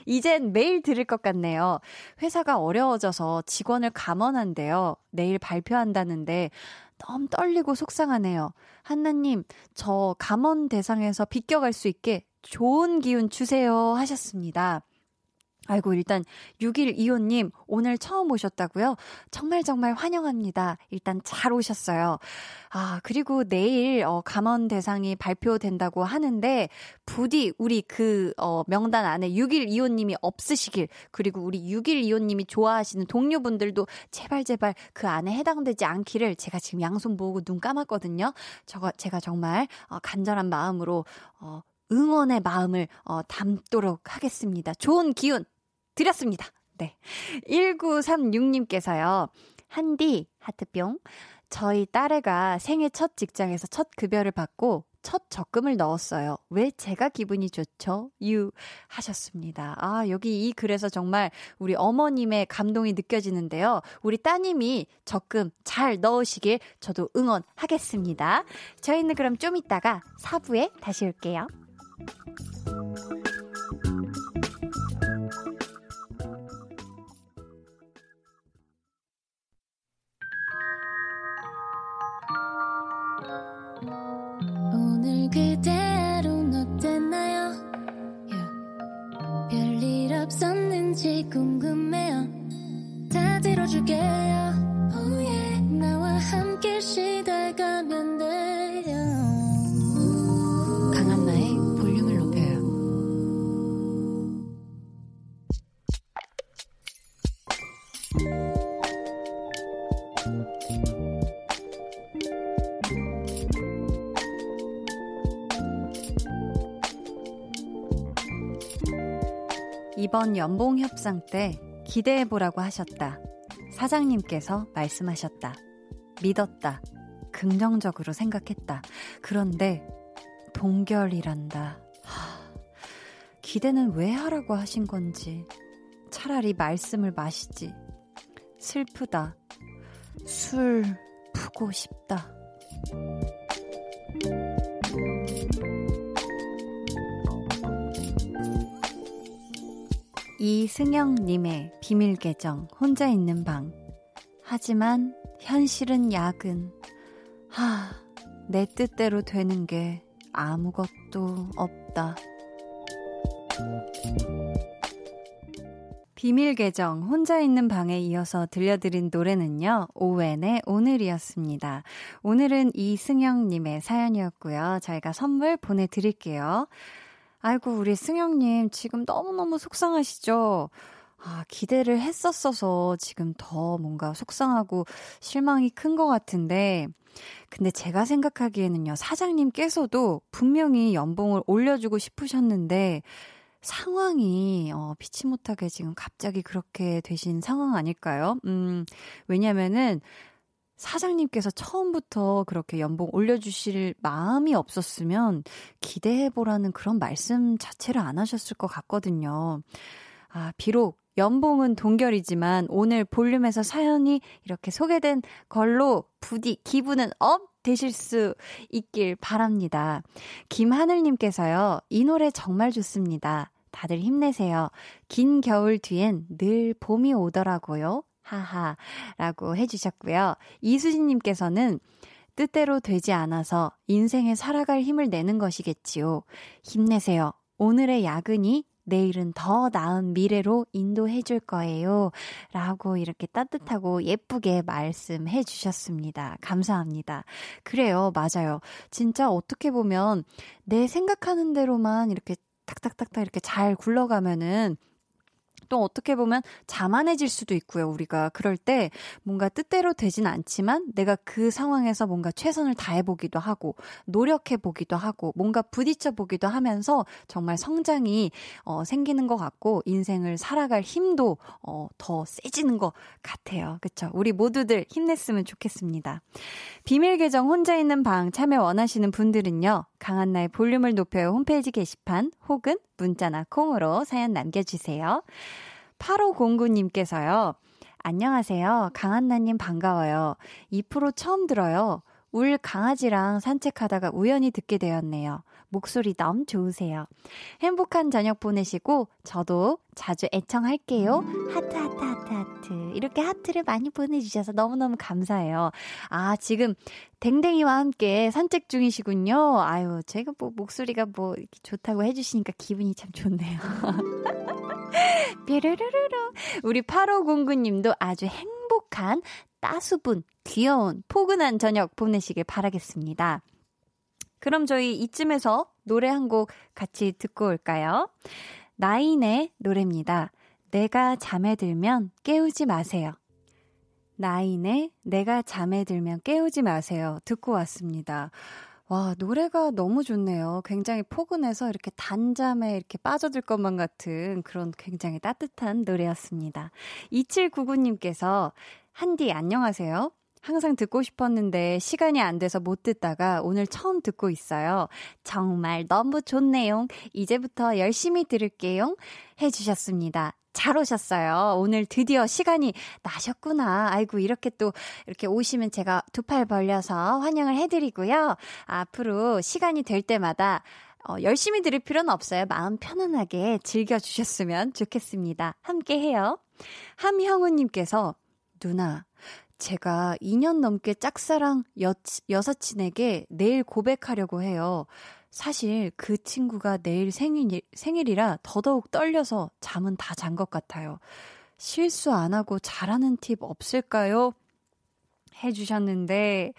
이젠 매일 들을 것 같네요. 회사가 어려워져서 직원을 감원한대요. 내일 발표한다는데 너무 떨리고 속상하네요. 한나님, 저 감원 대상에서 비껴갈 수 있게 좋은 기운 주세요 하셨습니다. 아이고, 일단 6125님, 오늘 처음 오셨다고요? 정말 정말 환영합니다. 일단 잘 오셨어요. 아, 그리고 내일, 어, 감원 대상이 발표된다고 하는데, 부디 우리 그, 어, 명단 안에 6125님이 없으시길, 그리고 우리 6125님이 좋아하시는 동료분들도 제발 제발 그 안에 해당되지 않기를 제가 지금 양손 모으고 눈 감았거든요. 저거, 제가 정말, 어, 간절한 마음으로, 어, 응원의 마음을 어, 담도록 하겠습니다. 좋은 기운 드렸습니다. 네. 1936님께서요. 한디, 하트뿅. 저희 딸애가 생애 첫 직장에서 첫 급여를 받고 첫 적금을 넣었어요. 왜 제가 기분이 좋죠? 유 하셨습니다. 아, 여기 이 글에서 정말 우리 어머님의 감동이 느껴지는데요. 우리 따님이 적금 잘 넣으시길 저도 응원하겠습니다. 저희는 그럼 좀 이따가 4부에 다시 올게요. 들어줄게요. Oh yeah. 나와 함께 시달가면 돼요. 강한나의 볼륨을 높여요. 이번 연봉 협상 때 기대해보라고 하셨다. 사장님께서 말씀하셨다. 믿었다. 긍정적으로 생각했다. 그런데 동결이란다. 하, 기대는 왜 하라고 하신 건지. 차라리 말씀을 마시지. 슬프다. 술 푸고 싶다. 이승영님의 비밀 계정, 혼자 있는 방. 하지만 현실은 야근. 하, 내 뜻대로 되는 게 아무것도 없다. 비밀 계정, 혼자 있는 방에 이어서 들려드린 노래는요, 오웬의 오늘이었습니다. 오늘은 이승영 님의 사연이었고요. 저희가 선물 보내 드릴게요. 아이고, 우리 승영님, 지금 너무너무 속상하시죠? 아, 기대를 했었어서 지금 더 뭔가 속상하고 실망이 큰 것 같은데, 근데 제가 생각하기에는요, 사장님께서도 분명히 연봉을 올려주고 싶으셨는데, 상황이, 어, 피치 못하게 지금 갑자기 그렇게 되신 상황 아닐까요? 음, 왜냐면은, 사장님께서 처음부터 그렇게 연봉 올려주실 마음이 없었으면 기대해보라는 그런 말씀 자체를 안 하셨을 것 같거든요. 아, 비록 연봉은 동결이지만 오늘 볼륨에서 사연이 이렇게 소개된 걸로 부디 기분은 up 되실 수 있길 바랍니다. 김하늘님께서요, 이 노래 정말 좋습니다. 다들 힘내세요. 긴 겨울 뒤엔 늘 봄이 오더라고요. 하하. 라고 해주셨고요. 이수진님께서는 뜻대로 되지 않아서 인생에 살아갈 힘을 내는 것이겠지요. 힘내세요. 오늘의 야근이 내일은 더 나은 미래로 인도해 줄 거예요. 라고 이렇게 따뜻하고 예쁘게 말씀해 주셨습니다. 감사합니다. 그래요. 맞아요. 진짜 어떻게 보면 내 생각하는 대로만 이렇게 탁탁탁탁 이렇게 잘 굴러가면은 또 어떻게 보면 자만해질 수도 있고요, 우리가. 그럴 때 뭔가 뜻대로 되진 않지만 내가 그 상황에서 뭔가 최선을 다해 보기도 하고, 노력해 보기도 하고, 뭔가 부딪혀 보기도 하면서 정말 성장이 어, 생기는 것 같고, 인생을 살아갈 힘도 어, 더 세지는 것 같아요. 그쵸? 우리 모두들 힘냈으면 좋겠습니다. 비밀 계정 혼자 있는 방 참여 원하시는 분들은요, 강한나의 볼륨을 높여요 홈페이지 게시판 혹은 문자나 콩으로 사연 남겨주세요. 8509님께서요. 안녕하세요. 강한나님 반가워요. 2프로 처음 들어요. 울 강아지랑 산책하다가 우연히 듣게 되었네요. 목소리 너무 좋으세요. 행복한 저녁 보내시고 저도 자주 애청할게요. 하트 하트 하트 하트. 이렇게 하트를 많이 보내주셔서 너무너무 감사해요. 아 지금 댕댕이와 함께 산책 중이시군요. 아유 제가 뭐 목소리가 뭐 좋다고 해주시니까 기분이 참 좋네요. [LAUGHS] [LAUGHS] 뾰르르르르. 우리 8509님도 아주 행복한 따수분, 귀여운, 포근한 저녁 보내시길 바라겠습니다. 그럼 저희 이쯤에서 노래 한 곡 같이 듣고 올까요? 나인의 노래입니다. 내가 잠에 들면 깨우지 마세요. 나인의 내가 잠에 들면 깨우지 마세요. 듣고 왔습니다. 와, 노래가 너무 좋네요. 굉장히 포근해서 이렇게 단잠에 이렇게 빠져들 것만 같은 그런 굉장히 따뜻한 노래였습니다. 2799님께서 한디 안녕하세요. 항상 듣고 싶었는데 시간이 안 돼서 못 듣다가 오늘 처음 듣고 있어요. 정말 너무 좋네요. 이제부터 열심히 들을게요. 해주셨습니다. 잘 오셨어요. 오늘 드디어 시간이 나셨구나. 아이고, 이렇게 또, 이렇게 오시면 제가 두 팔 벌려서 환영을 해드리고요. 앞으로 시간이 될 때마다 어, 열심히 들을 필요는 없어요. 마음 편안하게 즐겨주셨으면 좋겠습니다. 함께 해요. 함형우님께서, 누나, 제가 2년 넘게 짝사랑 여, 여사친에게 내일 고백하려고 해요. 사실 그 친구가 내일 생일, 생일이라 더더욱 떨려서 잠은 다 잔 것 같아요. 실수 안 하고 잘하는 팁 없을까요? 해주셨는데,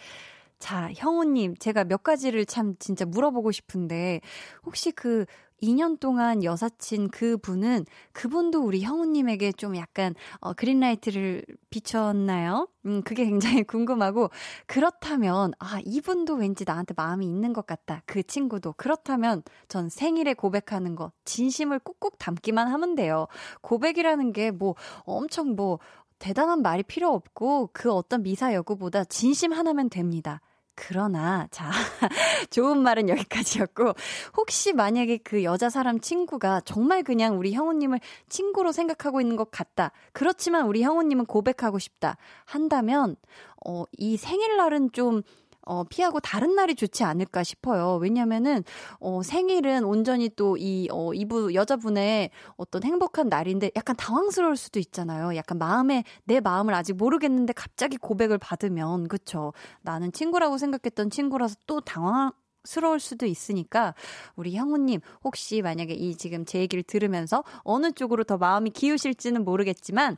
자, 형우님, 제가 몇 가지를 참 진짜 물어보고 싶은데, 혹시 그 2년 동안 여사친 그 분은 그분도 우리 형우님에게 좀 약간 어, 그린라이트를 비쳤나요? 음, 그게 굉장히 [LAUGHS] 궁금하고 그렇다면 아 이분도 왠지 나한테 마음이 있는 것 같다. 그 친구도 그렇다면 전 생일에 고백하는 거 진심을 꾹꾹 담기만 하면 돼요. 고백이라는 게 뭐 엄청 뭐 대단한 말이 필요 없고 그 어떤 미사 여구보다 진심 하나면 됩니다. 그러나, 자, [LAUGHS] 좋은 말은 여기까지였고, 혹시 만약에 그 여자 사람 친구가 정말 그냥 우리 형우님을 친구로 생각하고 있는 것 같다. 그렇지만 우리 형우님은 고백하고 싶다. 한다면, 어, 이 생일날은 좀 어, 피하고 다른 날이 좋지 않을까 싶어요. 왜냐면은, 어, 생일은 온전히 또 이, 어, 이부, 여자분의 어떤 행복한 날인데 약간 당황스러울 수도 있잖아요. 약간 마음에, 내 마음을 아직 모르겠는데 갑자기 고백을 받으면, 그쵸. 나는 친구라고 생각했던 친구라서 또 당황, 스러울 수도 있으니까 우리 형우님 혹시 만약에 이 지금 제 얘기를 들으면서 어느 쪽으로 더 마음이 기우실지는 모르겠지만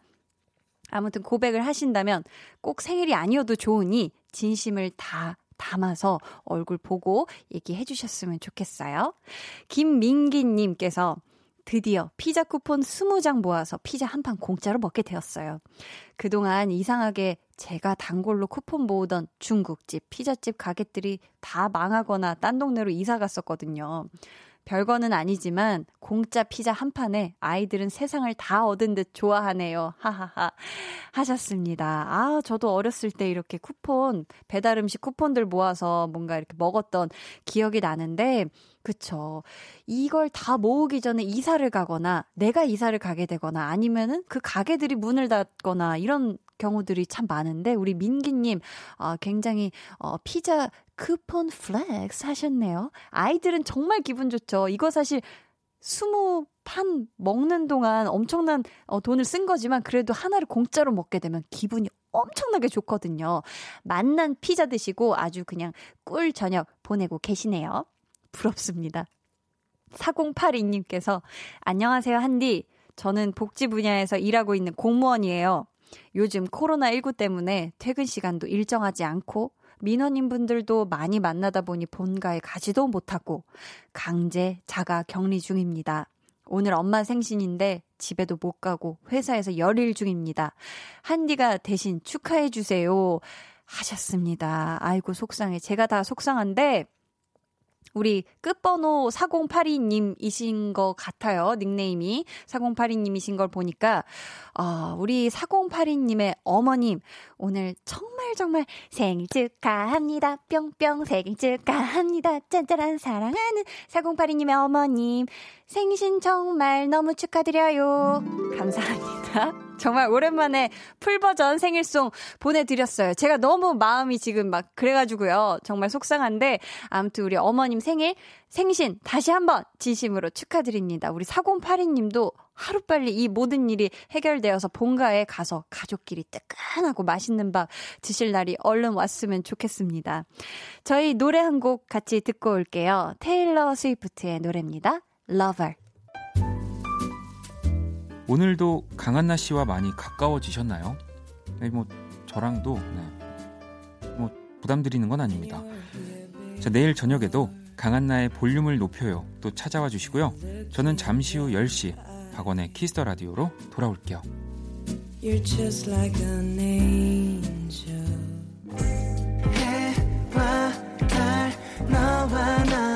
아무튼 고백을 하신다면 꼭 생일이 아니어도 좋으니 진심을 다 담아서 얼굴 보고 얘기해 주셨으면 좋겠어요. 김민기님께서 드디어 피자 쿠폰 20장 모아서 피자 한 판 공짜로 먹게 되었어요. 그동안 이상하게 제가 단골로 쿠폰 모으던 중국집, 피자집 가게들이 다 망하거나 딴 동네로 이사 갔었거든요. 별거는 아니지만 공짜 피자 한 판에 아이들은 세상을 다 얻은 듯 좋아하네요. 하하하. 하셨습니다. 아, 저도 어렸을 때 이렇게 쿠폰, 배달 음식 쿠폰들 모아서 뭔가 이렇게 먹었던 기억이 나는데, 그쵸. 이걸 다 모으기 전에 이사를 가거나, 내가 이사를 가게 되거나, 아니면은 그 가게들이 문을 닫거나, 이런 경우들이 참 많은데, 우리 민기님, 어, 굉장히, 어, 피자 쿠폰 flex 하셨네요. 아이들은 정말 기분 좋죠. 이거 사실, 스무 판 먹는 동안 엄청난 어, 돈을 쓴 거지만 그래도 하나를 공짜로 먹게 되면 기분이 엄청나게 좋거든요. 맛난 피자 드시고 아주 그냥 꿀 저녁 보내고 계시네요. 부럽습니다. 4082님께서 안녕하세요, 한디. 저는 복지 분야에서 일하고 있는 공무원이에요. 요즘 코로나19 때문에 퇴근 시간도 일정하지 않고 민원인 분들도 많이 만나다 보니 본가에 가지도 못하고 강제 자가 격리 중입니다. 오늘 엄마 생신인데 집에도 못 가고 회사에서 열일 중입니다. 한디가 대신 축하해 주세요. 하셨습니다. 아이고 속상해. 제가 다 속상한데 우리 끝번호 4082님이신 것 같아요. 닉네임이 4082님이신 걸 보니까 어, 우리 4082님의 어머님 오늘 정말 정말 생일 축하합니다. 뿅뿅 생일 축하합니다. 짠짜란 사랑하는 4082님의 어머님 생신 정말 너무 축하드려요. 감사합니다. [LAUGHS] 정말 오랜만에 풀버전 생일송 보내드렸어요. 제가 너무 마음이 지금 막 그래가지고요. 정말 속상한데, 아무튼 우리 어머님 생일, 생신 다시 한번 진심으로 축하드립니다. 우리 4082님도 하루빨리 이 모든 일이 해결되어서 본가에 가서 가족끼리 뜨끈하고 맛있는 밥 드실 날이 얼른 왔으면 좋겠습니다. 저희 노래 한 곡 같이 듣고 올게요. 테일러 스위프트의 노래입니다. Lover. 오늘도 강한나 씨와 많이 가까워지셨나요? 네, 뭐 저랑도 네. 뭐 부담드리는 건 아닙니다. 자, 내일 저녁에도 강한나의 볼륨을 높여요. 또 찾아와 주시고요. 저는 잠시 후 10시 박원의 Kiss the Radio로 돌아올게요. You're just like an angel. 해와 달 너와 나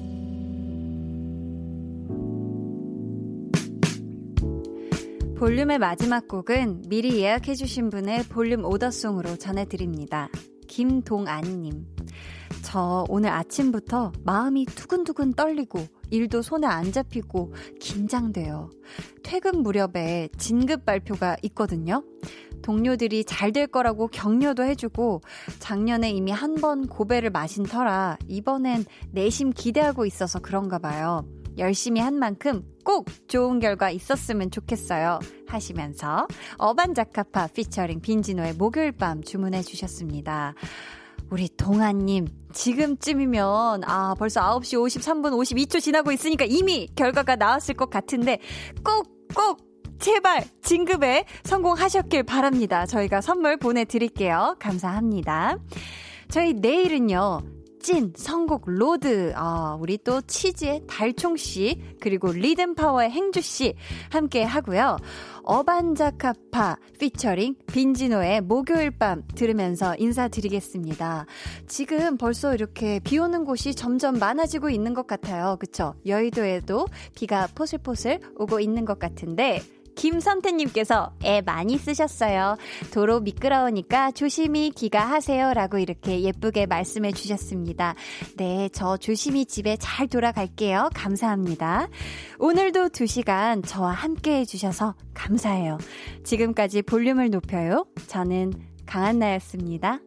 볼륨의 마지막 곡은 미리 예약해주신 분의 볼륨 오더송으로 전해드립니다. 김동안님. 저 오늘 아침부터 마음이 두근두근 떨리고 일도 손에 안 잡히고 긴장돼요. 퇴근 무렵에 진급 발표가 있거든요. 동료들이 잘 될 거라고 격려도 해주고 작년에 이미 한 번 고배를 마신 터라 이번엔 내심 기대하고 있어서 그런가 봐요. 열심히 한 만큼 꼭 좋은 결과 있었으면 좋겠어요. 하시면서 어반자카파 피처링 빈지노의 목요일 밤 주문해 주셨습니다. 우리 동아님, 지금쯤이면, 아, 벌써 9시 53분 52초 지나고 있으니까 이미 결과가 나왔을 것 같은데, 꼭, 꼭, 제발, 진급에 성공하셨길 바랍니다. 저희가 선물 보내드릴게요. 감사합니다. 저희 내일은요, 찐 선곡 road. 아, 우리 또 치즈의 달총씨, 그리고 리듬파워의 행주씨 함께 하고요. 어반자카파 피처링 빈지노의 목요일 밤 들으면서 인사드리겠습니다. 지금 벌써 이렇게 비 오는 곳이 점점 많아지고 있는 것 같아요. 그쵸? 여의도에도 비가 포슬포슬 오고 있는 것 같은데, 김선태님께서 애 많이 쓰셨어요. 도로 미끄러우니까 조심히 귀가 하세요. 라고 이렇게 예쁘게 말씀해 주셨습니다. 네, 저 조심히 집에 잘 돌아갈게요. 감사합니다. 오늘도 2시간 저와 함께 해주셔서 감사해요. 지금까지 볼륨을 높여요. 저는 강한나였습니다.